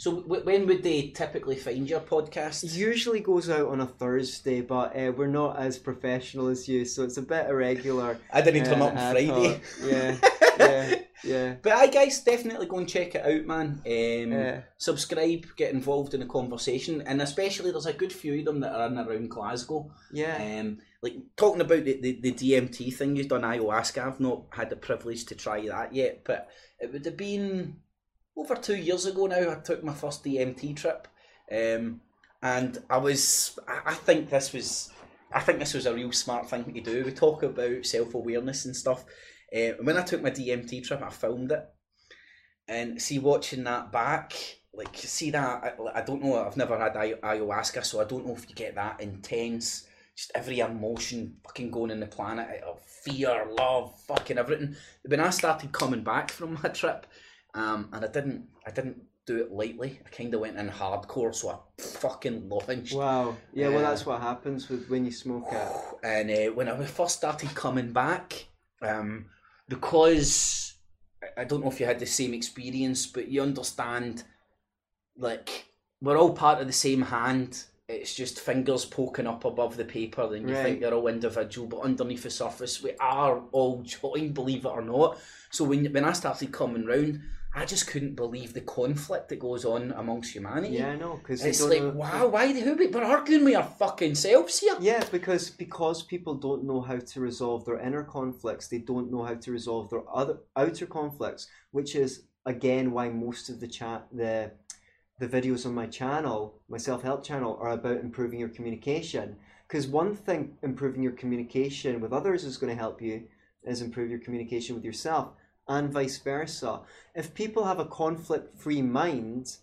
Speaker 1: So w- when would they typically find your podcast?
Speaker 2: usually goes out on a Thursday, but uh, we're not as professional as you, so it's a bit irregular.
Speaker 1: I didn't turn
Speaker 2: uh,
Speaker 1: up on Friday.
Speaker 2: Yeah, yeah, yeah.
Speaker 1: But I guys definitely go and check it out, man. Um,
Speaker 2: Yeah.
Speaker 1: Subscribe, get involved in the conversation, and especially there's a good few of them that are in around Glasgow.
Speaker 2: Yeah.
Speaker 1: Um, like talking about the, the, the DMT thing you've done ayahuasca. I've not had the privilege to try that yet, but it would have been over two years ago now. I took my first DMT trip, um, and I was. I, think this was. I think this was a real smart thing to do. We talk about self awareness and stuff. Uh, when I took my DMT trip, I filmed it, and see watching that back. Like see that I, I don't know. I've never had ay- ayahuasca, so I don't know if you get that intense just every emotion fucking going in the planet of fear, love, fucking everything. When I started coming back from my trip, um, and I didn't, I didn't do it lightly. I kind of went in hardcore, so I fucking launched.
Speaker 2: Wow. Yeah, well, that's what happens with when you smoke it.
Speaker 1: And uh, when I first started coming back, um, because I- I don't know if you had the same experience, but you understand, like we're all part of the same hand. It's just fingers poking up above the paper, and you
Speaker 2: Right.
Speaker 1: think you're all individual, but underneath the surface, we are all joined, believe it or not. So when when I started coming round, I just couldn't believe the conflict that goes on amongst humanity.
Speaker 2: Yeah, I know, because
Speaker 1: It's like, wow, why the who we we're arguing with our fucking selves here.
Speaker 2: Yeah, because because people don't know how to resolve their inner conflicts, they don't know how to resolve their other outer conflicts, which is again why most of the chat the the videos on my channel, my self help channel, are about improving your communication. Because one thing improving your communication with others is going to help you is improve your communication with yourself, and vice versa. If people have a conflict free mind,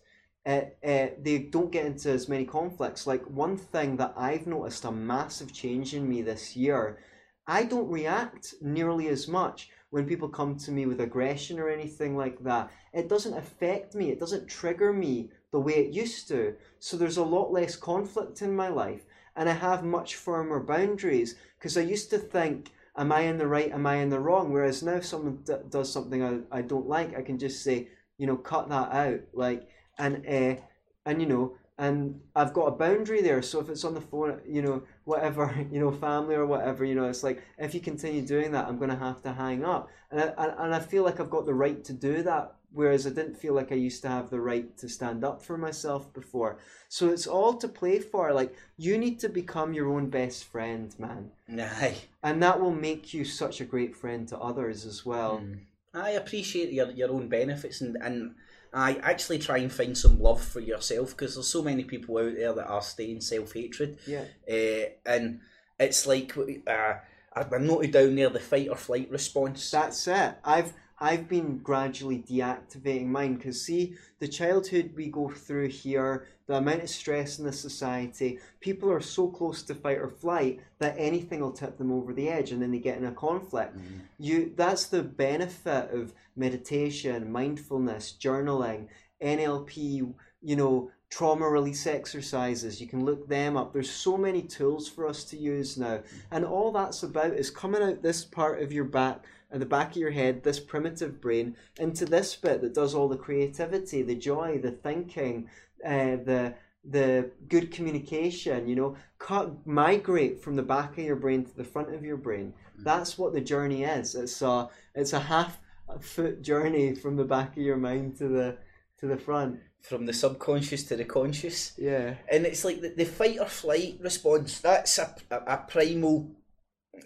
Speaker 2: uh, uh, they don't get into as many conflicts. Like one thing that I've noticed a massive change in me this year, I don't react nearly as much when people come to me with aggression or anything like that. It doesn't affect me, it doesn't trigger me the way it used to. So there's a lot less conflict in my life, and I have much firmer boundaries because I used to think, Am I in the right? Am I in the wrong? Whereas now, if someone d- does something I, I don't like, I can just say, you know, cut that out. Like, and, uh, and you know, and I've got a boundary there. So if it's on the phone, you know, whatever, you know, family or whatever, you know, it's like if you continue doing that, I'm going to have to hang up, and I, and I feel like I've got the right to do that. Whereas I didn't feel like I used to have the right to stand up for myself before. So it's all to play for. Like you need to become your own best friend, man.
Speaker 1: Aye.
Speaker 2: And that will make you such a great friend to others as well.
Speaker 1: Mm. I appreciate your your own benefits and and I actually try and find some love for yourself because there's so many people out there that are staying self hatred.
Speaker 2: Yeah.
Speaker 1: Uh, and it's like uh, I've noted down there the fight or flight response.
Speaker 2: That's it. I've I've been gradually deactivating mine because see the childhood we go through here, the amount of stress in the society, people are so close to fight or flight that anything will tip them over the edge and then they get in a conflict.
Speaker 1: Mm.
Speaker 2: You that's the benefit of meditation, mindfulness, journaling, NLP, you know, trauma release exercises. You can look them up. There's so many tools for us to use now. And all that's about is coming out this part of your back at the back of your head, this primitive brain, into this bit that does all the creativity, the joy, the thinking, uh, the the good communication. You know, cut migrate from the back of your brain to the front of your brain. That's what the journey is. It's a it's a half foot journey from the back of your mind to the to the front.
Speaker 1: From the subconscious to the conscious.
Speaker 2: Yeah.
Speaker 1: And it's like the, the fight or flight response, that's a, a, a primal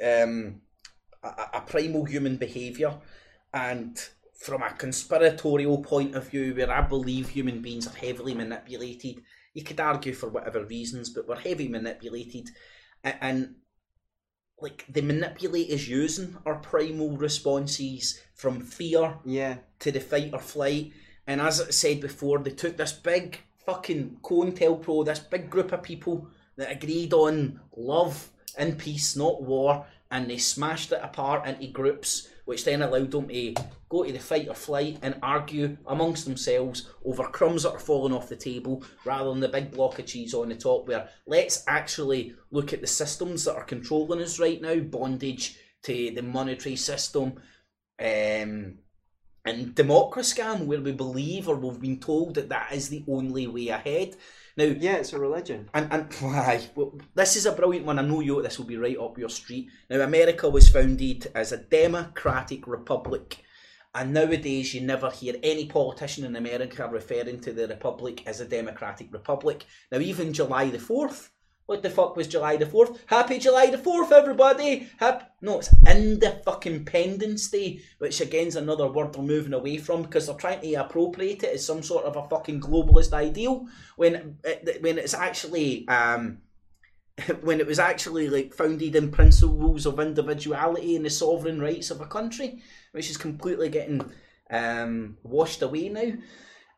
Speaker 1: um a, a primal human behaviour and from a conspiratorial point of view where I believe human beings are heavily manipulated, you could argue for whatever reasons, but we're heavily manipulated and, and like the manipulators using our primal responses from fear
Speaker 2: Yeah.
Speaker 1: to the fight or flight. And as I said before, they took this big fucking COINTELPRO, this big group of people that agreed on love and peace, not war, and they smashed it apart into groups, which then allowed them to go to the fight or flight and argue amongst themselves over crumbs that are falling off the table rather than the big block of cheese on the top. Where let's actually look at the systems that are controlling us right now bondage to the monetary system. Um, and democracy scam where we believe or we've been told that that is the only way ahead. Now,
Speaker 2: Yeah, it's a religion.
Speaker 1: and and why? Well, this is a brilliant one. I know you. This will be right up your street. Now, America was founded as a democratic republic, and nowadays you never hear any politician in America referring to the republic as a democratic republic. Now, even July the fourth. What the fuck was July the fourth? Happy July the fourth, everybody! Hap- no, it's in the fucking Pendence Day, which again is another word they're moving away from because they're trying to appropriate it as some sort of a fucking globalist ideal when it, when it's actually um when it was actually like founded in principles of individuality and the sovereign rights of a country, which is completely getting um, washed away now.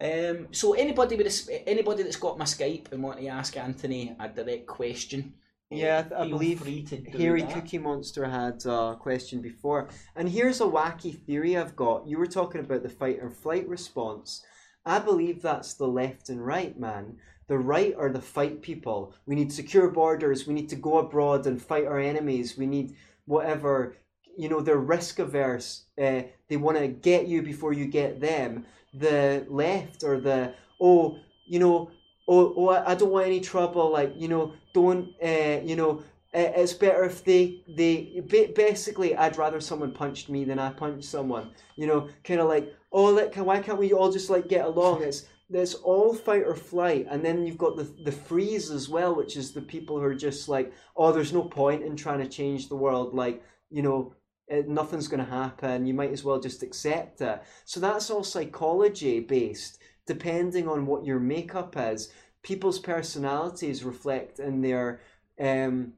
Speaker 1: Um, so anybody with a, anybody that's got my Skype and want to ask Anthony a direct question,
Speaker 2: Yeah, I believe
Speaker 1: free to do
Speaker 2: Hairy
Speaker 1: that.
Speaker 2: Cookie Monster had a question before. And here's a wacky theory I've got. You were talking about the fight or flight response. I believe that's the left and right, man. The right are the fight people. We need secure borders. We need to go abroad and fight our enemies. We need whatever. You know, they're risk averse. Uh, they want to get you before you get them. The left or the, oh, you know, oh, oh I don't want any trouble. Like, you know, don't, uh, you know, uh, it's better if they they basically I'd rather someone punched me than I punched someone. You know, kind of like oh, can, why can't we all just like get along? It's it's all fight or flight, and then you've got the the freeze as well, which is the people who are just like oh, there's no point in trying to change the world. Like you know. It, nothing's going to happen. You might as well just accept it. So that's all psychology based, depending on what your makeup is. People's personalities reflect in their um,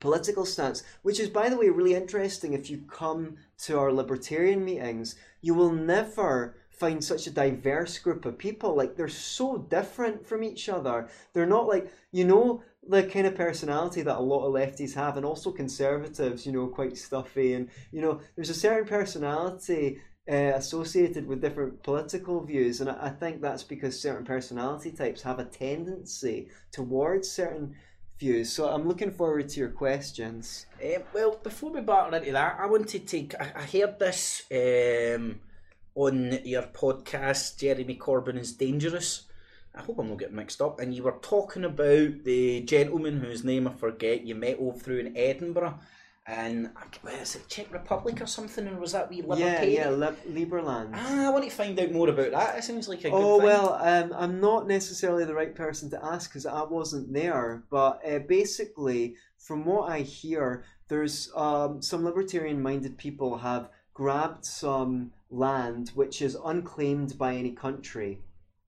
Speaker 2: political stance, which is, by the way, really interesting. If you come to our libertarian meetings, you will never find such a diverse group of people. Like they're so different from each other. They're not like you know the kind of personality that a lot of lefties have, and also conservatives. You know, quite stuffy, and you know, there's a certain personality. Uh, associated with different political views, and I, I think that's because certain personality types have a tendency towards certain views. So I'm looking forward to your questions.
Speaker 1: Um, well, before we battle into that, I wanted to. I, I heard this um, on your podcast, Jeremy Corbyn is Dangerous. I hope I'm not getting mixed up. And you were talking about the gentleman whose name I forget you met over through in Edinburgh. And where is it, Czech Republic or something? And was that wee
Speaker 2: Yeah,
Speaker 1: libertarian?
Speaker 2: yeah, Lib- Liberland.
Speaker 1: Ah, I want to find out more about that. It seems like a good
Speaker 2: Oh well, um, I'm not necessarily the right person to ask because I wasn't there. But uh, basically, from what I hear, there's um, some libertarian-minded people have grabbed some land which is unclaimed by any country,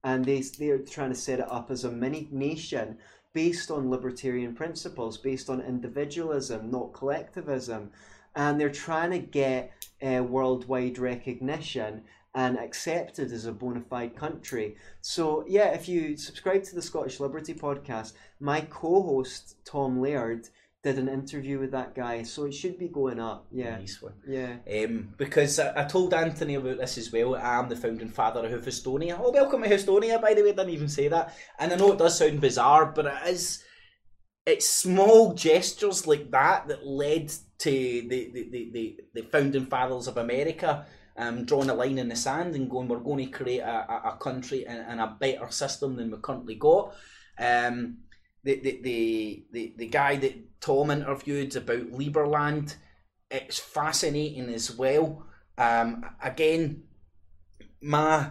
Speaker 2: and they they're trying to set it up as a mini nation based on libertarian principles, based on individualism, not collectivism, and they're trying to get uh, worldwide recognition and accepted as a bona fide country. So, yeah, if you subscribe to the Scottish Liberty podcast, my co host, Tom Laird, did an interview with that guy, so it should be going up. Yeah,
Speaker 1: Nice one.
Speaker 2: yeah.
Speaker 1: Um, because I, I told Anthony about this as well. I'm the founding father of Houstonia. Oh, welcome to Houstonia, by the way. I didn't even say that. And I know it does sound bizarre, but it is. It's small gestures like that that led to the, the, the, the, the founding fathers of America um, drawing a line in the sand and going, we're going to create a, a, a country and, and a better system than we currently got. Um, the, the, the, the, the guy that Tom interviewed about Liberland, it's fascinating as well. Um, again, my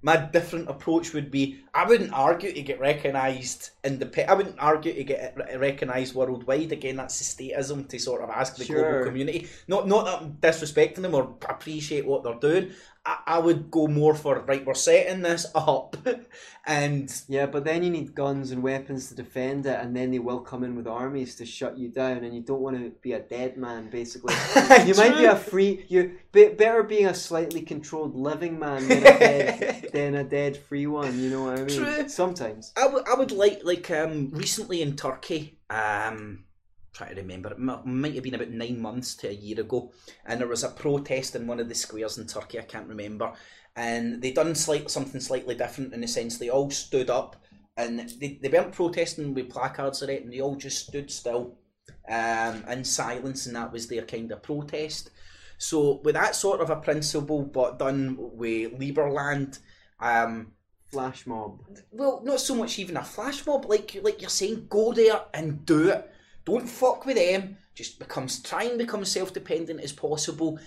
Speaker 1: my different approach would be I wouldn't argue to get recognised independent. I wouldn't argue to get recognised worldwide. Again, that's the statism to sort of ask the
Speaker 2: Sure.
Speaker 1: global community. Not not that I'm disrespecting them or appreciate what they're doing. I, I would go more for right. We're setting this up, and
Speaker 2: Yeah, but then you need guns and weapons to defend it, and then they will come in with armies to shut you down, and you don't want to be a dead man, basically. You might be a free. You be, better being a slightly controlled living man than a dead, than a dead free one. You know what I mean?
Speaker 1: True.
Speaker 2: Sometimes.
Speaker 1: I would I would like like um recently in Turkey um trying to remember it might have been about nine months to a year ago and there was a protest in one of the squares in Turkey I can't remember and they done slight something slightly different in the sense they all stood up and they, they weren't protesting with placards or anything they all just stood still um in silence and that was their kind of protest so with that sort of a principle but done with Liberland um
Speaker 2: Flash mob.
Speaker 1: well, not so much even a flash mob, like like you're saying, go there and do it. Don't fuck with them. Just becomes try and become self dependent as possible.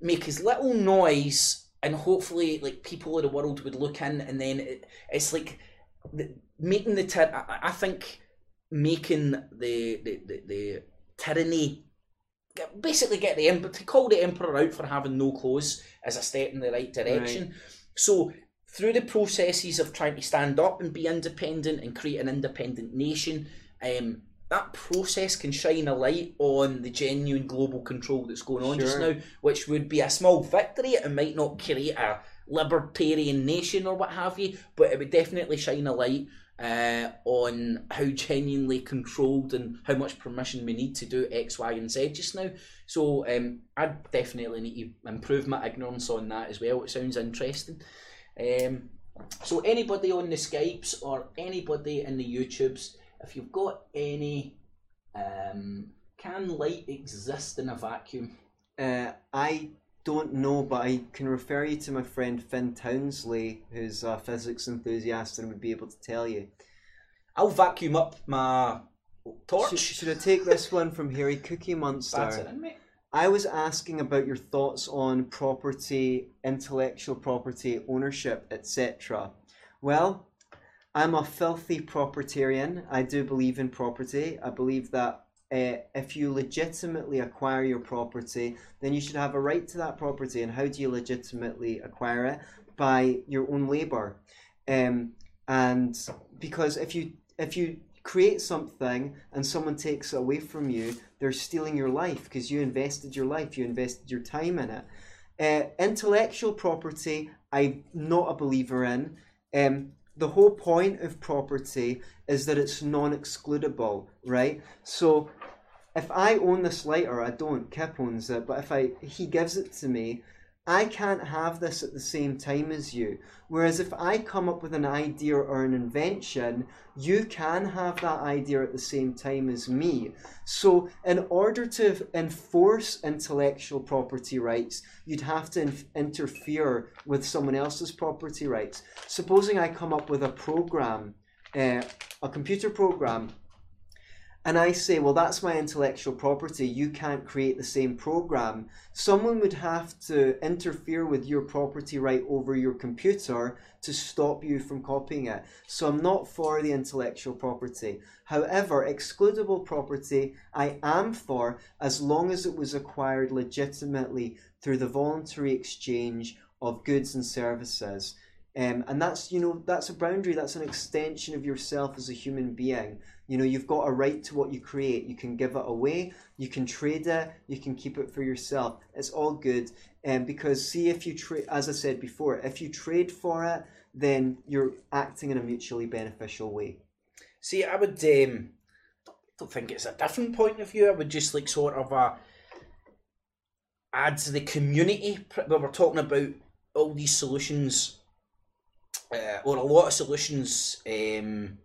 Speaker 1: Make as little noise, and hopefully, like people of the world would look in, and then it, it's like the, making the tyr- I, I think making the the, the, the tyranny get- basically get the emperor to call the emperor out for having no clothes is a step in the right direction. So through the processes of trying to stand up and be independent and create an independent nation, um, that process can shine a light on the genuine global control that's going on just now, which would be a small victory. It might not create a libertarian nation or what have you, but it would definitely shine a light uh, on how genuinely controlled and how much permission we need to do X, Y, and Z just now. So um, I definitely need to improve my ignorance on that as well. It sounds interesting. Um, so anybody on the Skypes or anybody in the YouTubes, if you've got any, um, can light exist in a vacuum?
Speaker 2: Uh, I don't know, but I can refer you to my friend Finn Townsley, who's a physics enthusiast and would be able to tell you.
Speaker 1: I'll vacuum up my torch.
Speaker 2: Should, should I take this one from Harry Cookie Monster?
Speaker 1: That's it, mate.
Speaker 2: I was asking about your thoughts on property, intellectual property, ownership, etc. Well, I'm a filthy propertarian. I do believe in property. I believe that uh, if you legitimately acquire your property, then you should have a right to that property. And how do you legitimately acquire it? By your own labor. Um, and because if you if you create something and someone takes it away from you, they're stealing your life because you invested your life, you invested your time in it. Uh, intellectual property, I'm not a believer in. Um, the whole point of property is that it's non-excludable, right? So if I own this lighter, I don't. Kip owns it, but if I he gives it to me, I can't have this at the same time as you. Whereas if I come up with an idea or an invention, you can have that idea at the same time as me. So, in order to enforce intellectual property rights, you'd have to in- interfere with someone else's property rights. Supposing I come up with a program, uh, a computer program and I say, well, that's my intellectual property, you can't create the same program, someone would have to interfere with your property right over your computer to stop you from copying it. So I'm not for the intellectual property. However, excludable property I am for as long as it was acquired legitimately through the voluntary exchange of goods and services. Um, and that's you know that's a boundary that's an extension of yourself as a human being you know, you've got a right to what you create. You can give it away, you can trade it, you can keep it for yourself. It's all good. And um, because see if you trade as I said before, if you trade for it, then you're acting in a mutually beneficial way.
Speaker 1: See, I would um don't think it's a different point of view. I would just like sort of a add to the community. we're talking about all these solutions, uh, or a lot of solutions um,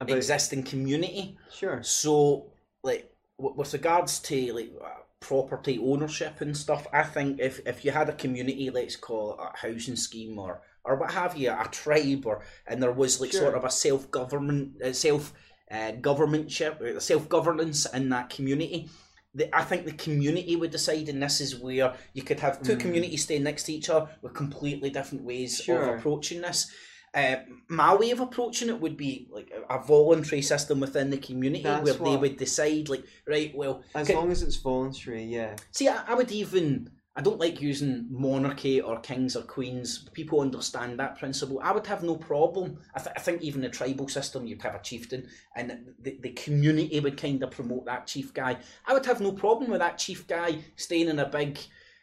Speaker 1: about existing community.
Speaker 2: Sure.
Speaker 1: So, like, with regards to like uh, property ownership and stuff, I think if if you had a community, let's call it a housing scheme or or what have you, a tribe, or and there was like sure. sort of a self government, uh, self uh, governmentship, uh, self governance in that community. The, I think the community would decide, and this is where you could have two mm. communities staying next to each other with completely different ways sure. of approaching this. Uh, my way of approaching it would be like a, voluntary system within the community That's where what, they would decide, like, right, well,
Speaker 2: as can, long as it's voluntary, yeah.
Speaker 1: See, I, I, would even. I don't like using monarchy or kings or queens. People understand that principle. I would have no problem. I, th- I think even the tribal system, you'd have a chieftain, and the, the community would kind of promote that chief guy. I would have no problem with that chief guy staying in a big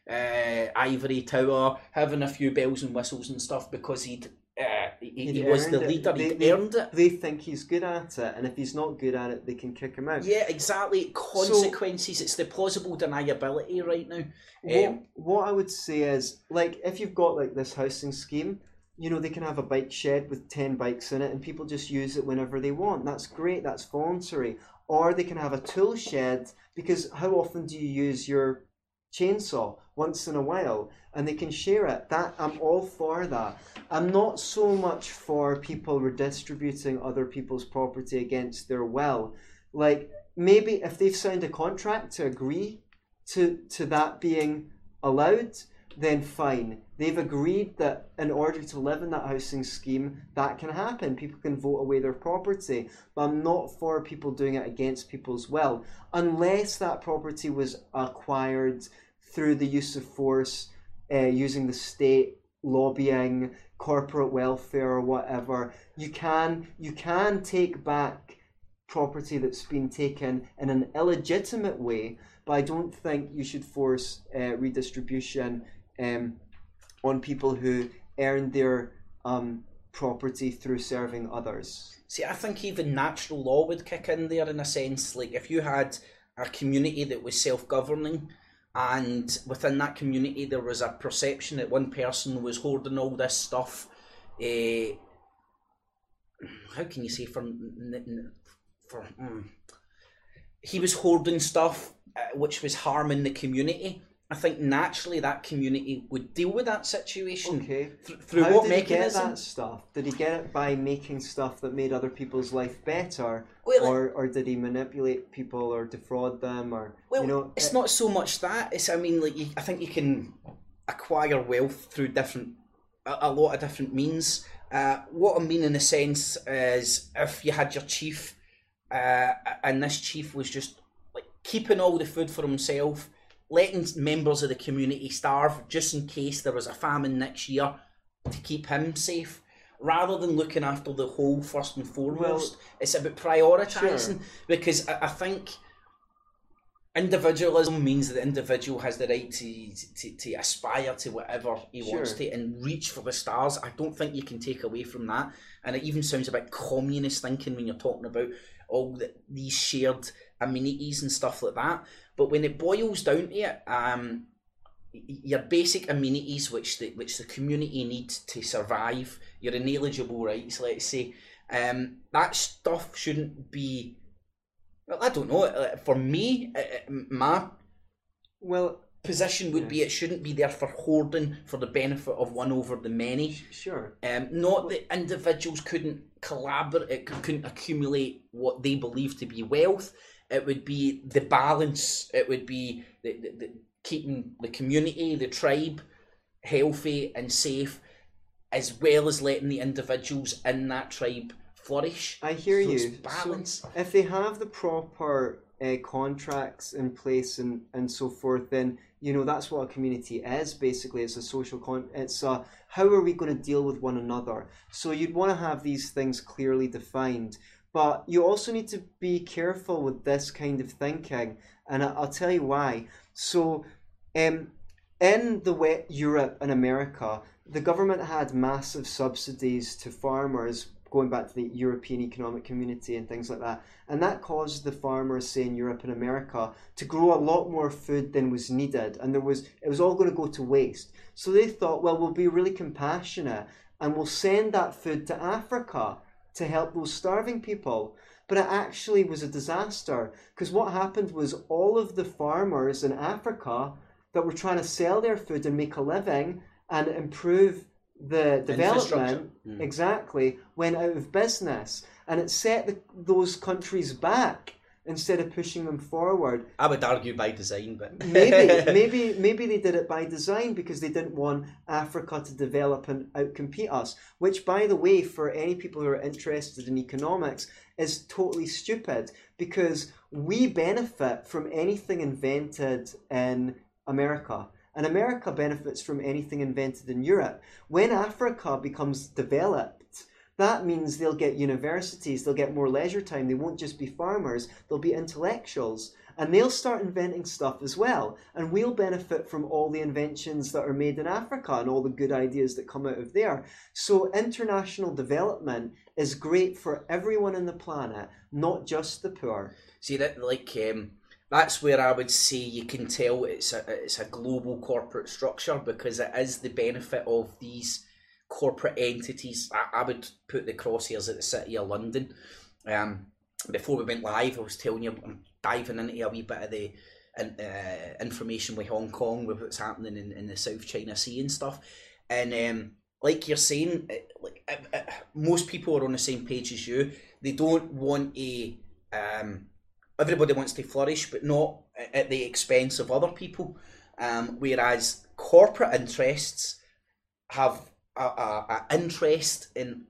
Speaker 1: uh, ivory tower, having a few bells and whistles and stuff because he'd uh, he, he was the leader. They, he earned it.
Speaker 2: They think he's good at it, and if he's not good at it, they can kick him out.
Speaker 1: Yeah, exactly. Consequences. So, it's the plausible deniability right now.
Speaker 2: What, um, what I would say is, like, if you've got like this housing scheme, you know, they can have a bike shed with ten bikes in it, and people just use it whenever they want. That's great. That's voluntary. Or they can have a tool shed because how often do you use your chainsaw? Once in a while, and they can share it. That I'm all for that. I'm not so much for people redistributing other people's property against their will. Like maybe if they've signed a contract to agree to to that being allowed, then fine. They've agreed that in order to live in that housing scheme, that can happen. People can vote away their property. But I'm not for people doing it against people's will, unless that property was acquired through the use of force, uh, using the state, lobbying, corporate welfare or whatever, you can you can take back property that's been taken in an illegitimate way, but I don't think you should force uh, redistribution um, on people who earn their um, property through serving others.
Speaker 1: See, I think even natural law would kick in there in a sense. Like if you had a community that was self-governing and within that community there was a perception that one person was hoarding all this stuff uh, how can you say for for mm, he was hoarding stuff uh, which was harming the community I think naturally that community would deal with that situation.
Speaker 2: Okay.
Speaker 1: Th- through
Speaker 2: How
Speaker 1: what
Speaker 2: did
Speaker 1: mechanism?
Speaker 2: He get that stuff? Did he get it by making stuff that made other people's life better, well, or or did he manipulate people or defraud them, or
Speaker 1: well,
Speaker 2: you know?
Speaker 1: It's it, not so much that. It's I mean, like you, I think you can acquire wealth through different a, a lot of different means. Uh, what I mean in a sense is if you had your chief, uh, and this chief was just like keeping all the food for himself letting members of the community starve just in case there was a famine next year to keep him safe rather than looking after the whole first and foremost. Well, it's about prioritising sure. because I, I, think individualism means that the individual has the right to, to, to aspire to whatever he
Speaker 2: Sure.
Speaker 1: wants to and reach for the stars. I don't think you can take away from that. And it even sounds a bit communist thinking when you're talking about all the, these shared amenities and stuff like that. But when it boils down to it, um, your basic amenities which the which the community needs to survive, your inalienable rights, let's say, um, that stuff shouldn't be. Well, I don't know. uh, For me, uh, uh, my
Speaker 2: Well,
Speaker 1: position would be it shouldn't be there for hoarding for the benefit of one over the many.
Speaker 2: sure.
Speaker 1: Um, not that individuals couldn't collaborate, couldn't accumulate what they believe to be wealth. It would be the balance. It would be the, the, the keeping the community, the tribe, healthy and safe, as well as letting the individuals in that tribe flourish.
Speaker 2: I hear
Speaker 1: So
Speaker 2: you. So
Speaker 1: balance.
Speaker 2: if they have the proper uh, contracts in place and, and so forth, then you know that's what a community is. Basically, it's a social con. It's a how are we going to deal with one another? So you'd want to have these things clearly defined, but you also need to be careful with this kind of thinking, and I'll tell you why. So, um, in the wet Europe and America, the government had massive subsidies to farmers going back to the European Economic Community and things like that. And that caused the farmers, say in Europe and America, to grow a lot more food than was needed. And there was it was all going to go to waste. So they thought, well, we'll be really compassionate and we'll send that food to Africa to help those starving people. But it actually was a disaster because what happened was all of the farmers in Africa that were trying to sell their food and make a living and improve the development
Speaker 1: Mm.
Speaker 2: exactly went out of business and it set the, those countries back instead of pushing them forward.
Speaker 1: I would argue by design, but
Speaker 2: maybe maybe maybe they did it by design because they didn't want Africa to develop and outcompete us which by the way for any people who are interested in economics is totally stupid because we benefit from anything invented in America and America benefits from anything invented in Europe. When Africa becomes developed that means they'll get universities, they'll get more leisure time, they won't just be farmers, they'll be intellectuals. And they'll start inventing stuff as well. And we'll benefit from all the inventions that are made in Africa and all the good ideas that come out of there. So, international development is great for everyone on the planet, not just the poor.
Speaker 1: See that like um, that's where I would say you can tell it's a it's a global corporate structure because it is the benefit of these corporate entities. I, I would put the crosshairs at the City of London. Um, before we went live, I was telling you I'm diving into a wee bit of the uh, information with Hong Kong with what's happening in, in the South China Sea and stuff, and um, like you're saying, like uh, uh, most people are on the same page as you. They don't want a um, everybody wants to flourish, but not at the expense of other people. Um, whereas corporate interests have a, a, a interest in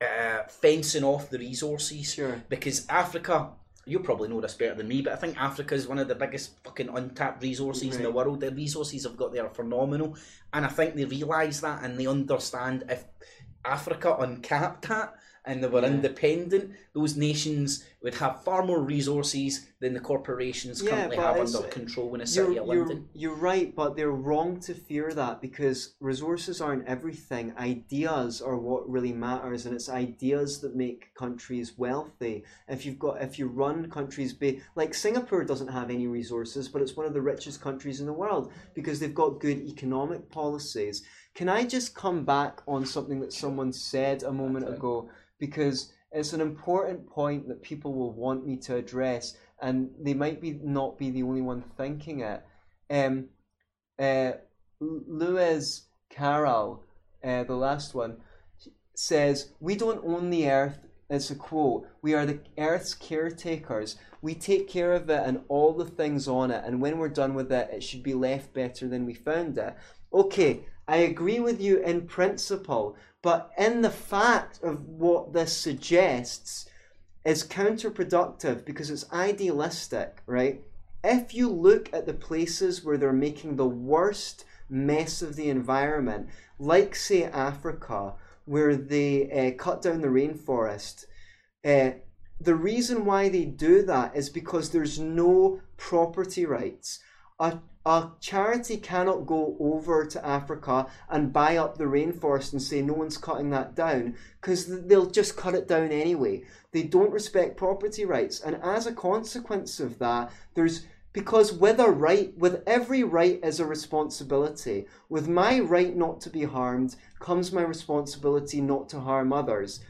Speaker 1: uh, fencing off the resources
Speaker 2: Sure.
Speaker 1: because Africa. You probably know this better than me, but I think Africa is one of the biggest fucking untapped resources in the world. The resources I've got there are phenomenal, and I think they realise that and they understand if Africa uncapped that and they were
Speaker 2: Yeah.
Speaker 1: independent, those nations would have far more resources than the corporations
Speaker 2: Yeah,
Speaker 1: currently have under control in
Speaker 2: You're,
Speaker 1: city of
Speaker 2: you're,
Speaker 1: London.
Speaker 2: you're right, but they're wrong to fear that because resources aren't everything. Ideas are what really matters, and it's ideas that make countries wealthy. If you've got, if you run countries, ba- like Singapore doesn't have any resources, but it's one of the richest countries in the world because they've got good economic policies. Can I just come back on something that someone said a moment ago? Because it's an important point that people will want me to address, and they might be not be the only one thinking it. Um, uh, Lewis Carroll, uh, the last one, says, "We don't own the earth." It's a quote. We are the earth's caretakers. We take care of it and all the things on it, and when we're done with it, it should be left better than we found it. Okay, I agree with you in principle, but in the fact of what this suggests is counterproductive because it's idealistic, right? If you look at the places where they're making the worst mess of the environment, like say Africa, where they uh, cut down the rainforest, uh, the reason why they do that is because there's no property rights. A, a charity cannot go over to Africa and buy up the rainforest and say no one's cutting that down because they'll just cut it down anyway. They don't respect property rights, and as a consequence of that, there's because with a right, with every right is a responsibility. With my right not to be harmed comes my responsibility not to harm others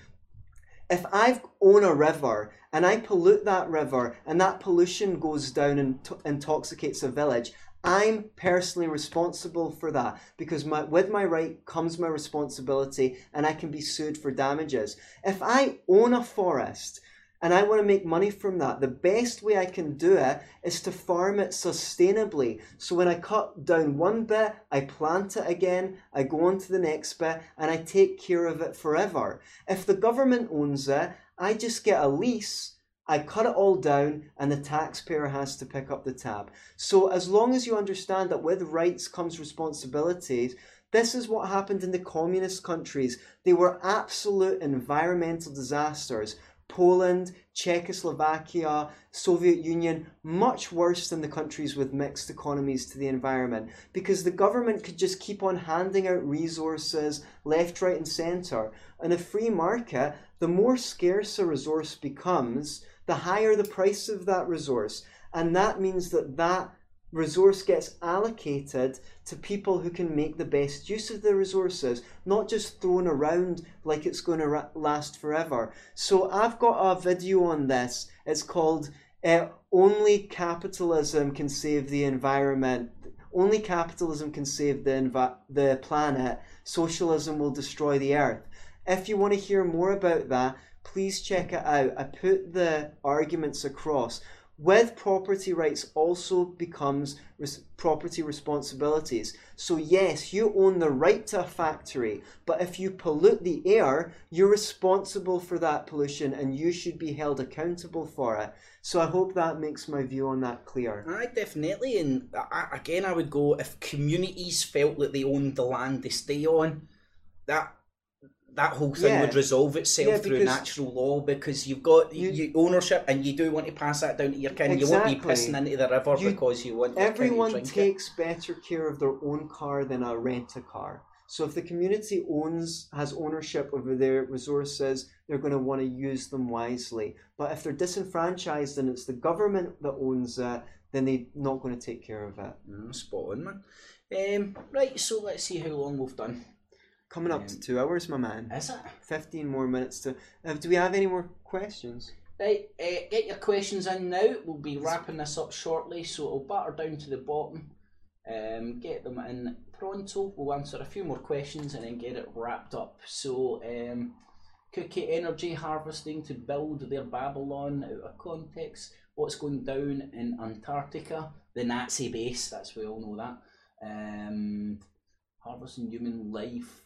Speaker 2: if I own a river and I pollute that river and that pollution goes down and intoxicates a village, I'm personally responsible for that because my, with my right comes my responsibility and I can be sued for damages. If I own a forest and I want to make money from that, the best way I can do it is to farm it sustainably. So when I cut down one bit, I plant it again, I go on to the next bit, and I take care of it forever. If the government owns it, I just get a lease. I cut it all down and the taxpayer has to pick up the tab. So, as long as you understand that with rights comes responsibilities, this is what happened in the communist countries. They were absolute environmental disasters Poland, Czechoslovakia, Soviet Union, much worse than the countries with mixed economies to the environment because the government could just keep on handing out resources left, right, and centre. In a free market, the more scarce a resource becomes, the higher the price of that resource. And that means that that resource gets allocated to people who can make the best use of the resources, not just thrown around like it's going to last forever. So I've got a video on this. It's called uh, Only Capitalism Can Save the Environment. Only capitalism can save the, the planet. Socialism will destroy the earth. If you want to hear more about that, please check it out. I put the arguments across with property rights also becomes res- property responsibilities. So, yes, you own the right to a factory, but if you pollute the air, you're responsible for that pollution and you should be held accountable for it. So, I hope that makes my view on that clear.
Speaker 1: I definitely, and I, again, I would go if communities felt that they owned the land they stay on, that that whole thing yeah. would resolve itself yeah, through natural law because you've got you, you, ownership and you do want to pass that down to your kin. Exactly. You won't be pissing into the river you, because you want.
Speaker 2: Everyone takes it. better care of their own car than a rent a car. So if the community owns has ownership over their resources, they're going to want to use them wisely. But if they're disenfranchised and it's the government that owns it, then they're not going to take care of it.
Speaker 1: Mm, spot on, man. Um, right, so let's see how long we've done.
Speaker 2: Coming up um, to two hours, my man.
Speaker 1: Is it?
Speaker 2: 15 more minutes to. Uh, do we have any more questions?
Speaker 1: Right, uh, get your questions in now. We'll be wrapping this up shortly, so it'll batter down to the bottom. Um, get them in pronto. We'll answer a few more questions and then get it wrapped up. So, um, Cookie Energy harvesting to build their Babylon out of context. What's going down in Antarctica? The Nazi base, that's we all know that. Um, harvesting human life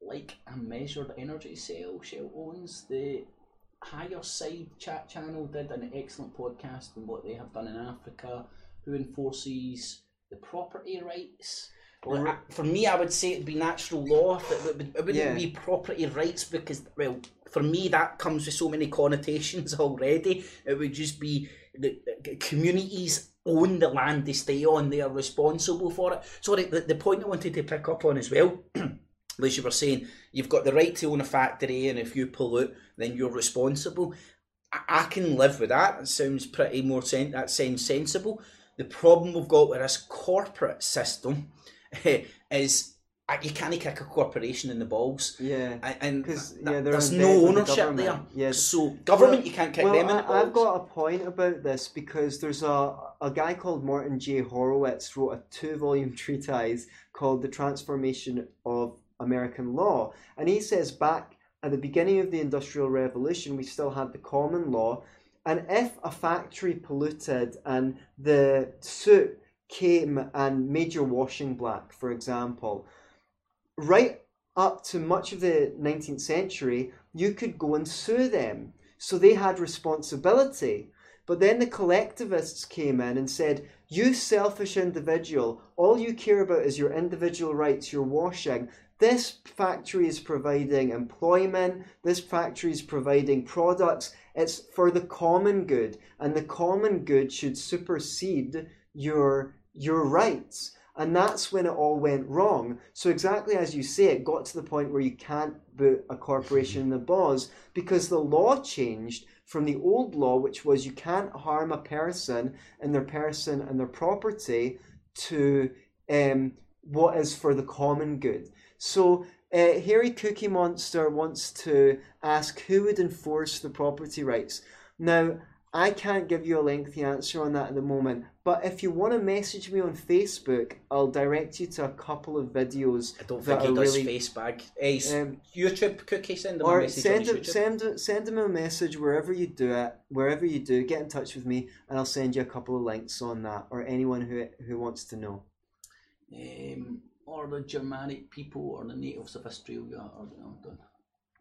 Speaker 1: like a measured energy cell. Shell owns the higher side chat channel did an excellent podcast on what they have done in Africa, who enforces the property rights. Well, for me, I would say it'd be natural law. It, wouldn't yeah. be property rights because, well, for me, that comes with so many connotations already. It would just be the, the communities own the land they stay on; they are responsible for it. Sorry, the, the point I wanted to pick up on as well. as you were saying, you've got the right to own a factory, and if you pollute, then you're responsible. I, I can live with that. It sounds pretty more sen- that sounds sensible. The problem we've got with this corporate system is uh, you can't kick a corporation in the balls.
Speaker 2: Yeah,
Speaker 1: and because yeah, there's no ownership the there. Yeah, so government well, you can't kick
Speaker 2: well,
Speaker 1: them in the balls.
Speaker 2: I've got a point about this because there's a a guy called Morton J. Horwitz wrote a two volume treatise called The Transformation of American law. And he says back at the beginning of the Industrial Revolution, we still had the common law. And if a factory polluted and the soot came and made your washing black, for example, right up to much of the 19th century, you could go and sue them. So they had responsibility. But then the collectivists came in and said, You selfish individual, all you care about is your individual rights, your washing this factory is providing employment, this factory is providing products. It's for the common good, and the common good should supersede your your rights. And that's when it all went wrong. So exactly as you say, it got to the point where you can't boot a corporation in the boss because the law changed from the old law, which was you can't harm a person and their person and their property, to um, what is for the common good. So uh, Hairy Cookie Monster wants to ask who would enforce the property rights. Now, I can't give you a lengthy answer on that at the moment, but if you want to message me on Facebook, I'll direct you to a couple of videos.
Speaker 1: I don't think he does
Speaker 2: really-
Speaker 1: Facebook. He's
Speaker 2: Um,
Speaker 1: YouTube cookie. Send him a message
Speaker 2: send him, send send him a message wherever you do it, wherever you do. Get in touch with me, and I'll send you a couple of links on that, or anyone who who wants to know.
Speaker 1: um, or the Germanic people or the natives of Australia. Or, you know,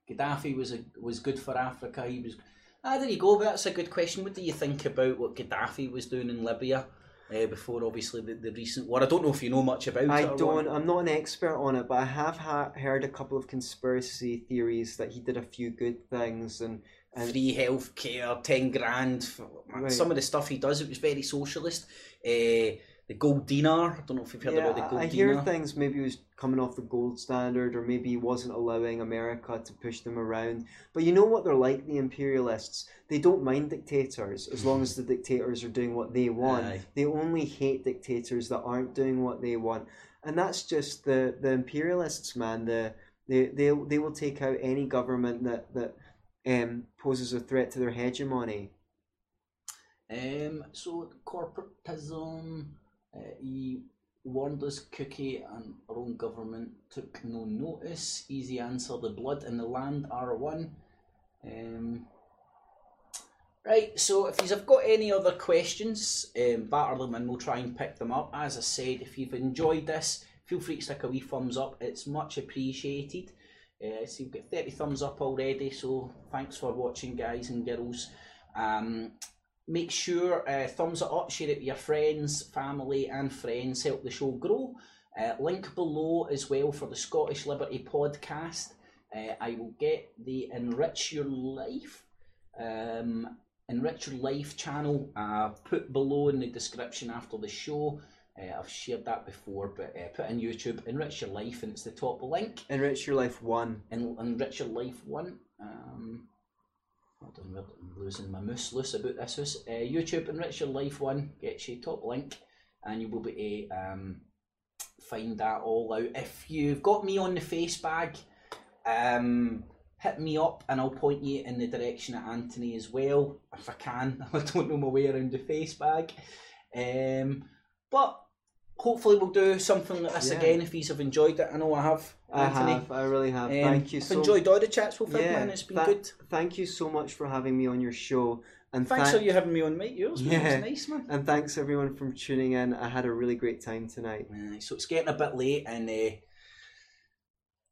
Speaker 1: Gaddafi was a, was good for Africa. He was. Ah, there you go. That's a good question. What do you think about what Gaddafi was doing in Libya uh, before, obviously, the, the recent war? I don't know if you know much about
Speaker 2: I
Speaker 1: it. or
Speaker 2: don't.
Speaker 1: what.
Speaker 2: I'm not an expert on it, but I have ha- heard a couple of conspiracy theories that he did a few good things, and and
Speaker 1: Free healthcare, ten grand. For,
Speaker 2: Right.
Speaker 1: Some of the stuff he does, it was very socialist. Uh, the gold dinar. I don't know if you've heard
Speaker 2: yeah,
Speaker 1: about the gold dinar.
Speaker 2: I
Speaker 1: dinar.
Speaker 2: hear things. Maybe he was coming off the gold standard, or maybe he wasn't allowing America to push them around. But you know what they're like, the imperialists. They don't mind dictators as long as the dictators are doing what they want.
Speaker 1: Aye.
Speaker 2: They only hate dictators that aren't doing what they want, and that's just the the imperialists, man. The they they they will take out any government that that um poses a threat to their hegemony.
Speaker 1: Um, so corporatism, he warned us Cookie and our own government took no notice. Easy answer, the blood and the land are one. Um, right, so if you've got any other questions, um, batter them and we'll try and pick them up. As I said, if you've enjoyed this, feel free to stick a wee thumbs up. It's much appreciated. Uh, so you've got 30 thumbs up already, so thanks for watching, guys and girls. Um, make sure uh, thumbs it up, share it with your friends, family, and friends. Help the show grow. Uh, link below as well for the Scottish Liberty podcast. Uh, I will get the Enrich Your Life, um, Enrich Your Life channel uh, put below in the description after the show. Uh, I've shared that before, but uh, put in YouTube Enrich Your Life, and it's the top link.
Speaker 2: Enrich your life one.
Speaker 1: En- Enrich Your Life one. Um, hold on, I'm losing my moose loose about this. Was uh, YouTube Enrich Your Life one gets you top link, and you will be able to um, find that all out. If you've got me on the face bag, um, hit me up and I'll point you in the direction of Anthony as well if I can. I don't know my way around the face bag, um, but. Hopefully we'll do something like this
Speaker 2: Yeah.
Speaker 1: again if you've enjoyed it. I know I have.
Speaker 2: I
Speaker 1: Anthony.
Speaker 2: have. I really have.
Speaker 1: Um,
Speaker 2: Thank you
Speaker 1: I've
Speaker 2: so
Speaker 1: enjoyed all the chats we've
Speaker 2: Yeah,
Speaker 1: man. It's been
Speaker 2: that-
Speaker 1: good.
Speaker 2: Thank you so much for having me on your show, and
Speaker 1: Thanks
Speaker 2: thank-
Speaker 1: for you having me on, mate. Yours was nice, man.
Speaker 2: and thanks everyone for tuning in. I had a really great time tonight.
Speaker 1: Uh, so it's getting a bit late, and uh,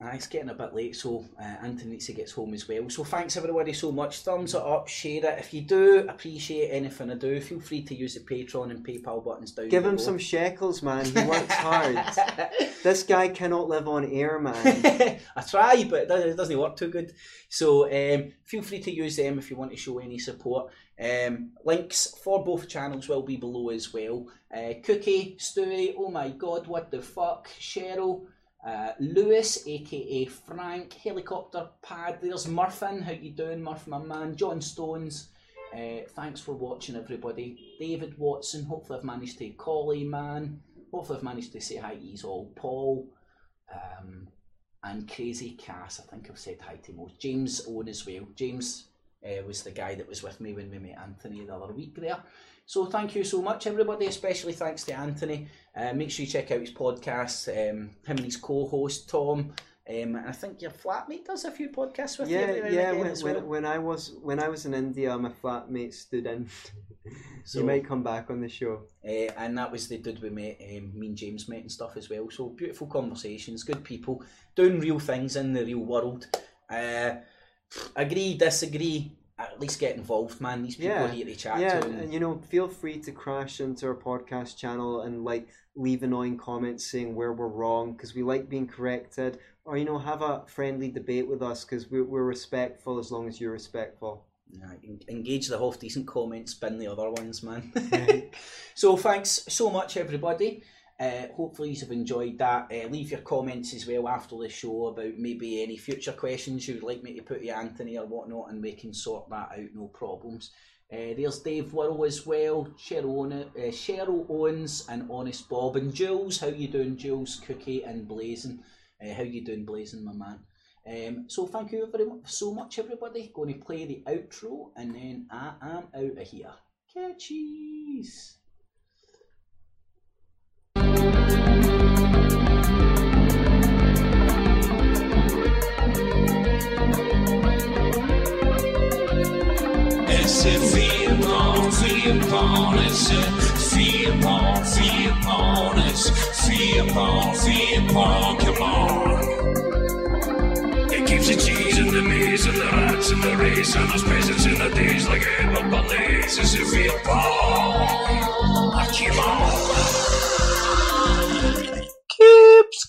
Speaker 1: uh, it's getting a bit late, so uh, Anthony needs to get home as well. So thanks everybody so much. Thumbs it up, share it. If you do appreciate anything I do, feel free to use the Patreon and PayPal buttons down
Speaker 2: Give him some shekels, man. He works hard. this guy cannot live on air, man.
Speaker 1: I try, but it doesn't, it doesn't work too good. So um, feel free to use them if you want to show any support. Um, links for both channels will be below as well. Uh, Cookie, Stewie, oh my god, what the fuck, Cheryl, uh, Lewis, aka Frank, Helicopter Pad, there's Murphin, how you doing, Murph, my man, John Stones. Uh, thanks for watching, everybody. David Watson, hopefully I've managed to call him, man. Hopefully I've managed to say hi you all. Paul, um, and Crazy Cass, I think I've said hi to most. James Owen as well. James uh, was the guy that was with me when we met Anthony the other week there. So thank you so much, everybody. Especially thanks to Anthony. Uh, make sure you check out his podcast. Um, him and his co-host Tom. Um, and I think your flatmate does a few podcasts with you.
Speaker 2: yeah,
Speaker 1: now and
Speaker 2: yeah. When,
Speaker 1: as
Speaker 2: when, when I was when I was in India, my flatmate stood in.
Speaker 1: So-
Speaker 2: you might come back on the show.
Speaker 1: Uh, and that was the dude we met, um, me and James met and stuff as well. So beautiful conversations, good people, doing real things in the real world. Uh, agree, disagree. At least get involved, man. These people
Speaker 2: Yeah.
Speaker 1: here to chat
Speaker 2: yeah,
Speaker 1: to.
Speaker 2: and,
Speaker 1: And,
Speaker 2: you know, feel free to crash into our podcast channel and like leave annoying comments saying where we're wrong because we like being corrected, or you know, have a friendly debate with us because we're, we're respectful as long as you're respectful.
Speaker 1: Yeah, engage the half decent comments, bin the other ones, man. So thanks so much, everybody. Uh, hopefully you've enjoyed that. Uh, leave your comments as well after the show about maybe any future questions you would like me to put to Anthony or whatnot, and we can sort that out, no problems. Uh, there's Dave Worrell as well, Cheryl, uh, Cheryl Owens, and Honest Bob, and Jules. How you doing, Jules? Cookie and Blazing. Uh, how you doing, Blazing, my man? Um, so thank you very much, so much, everybody. Going to play the outro, and then I am out of here. Catchies.
Speaker 3: It's a. It keeps the cheese the maize and the rats and the race and those peasants in the days like Edward Balays. It's a vierbarn, come on.
Speaker 4: Keeps.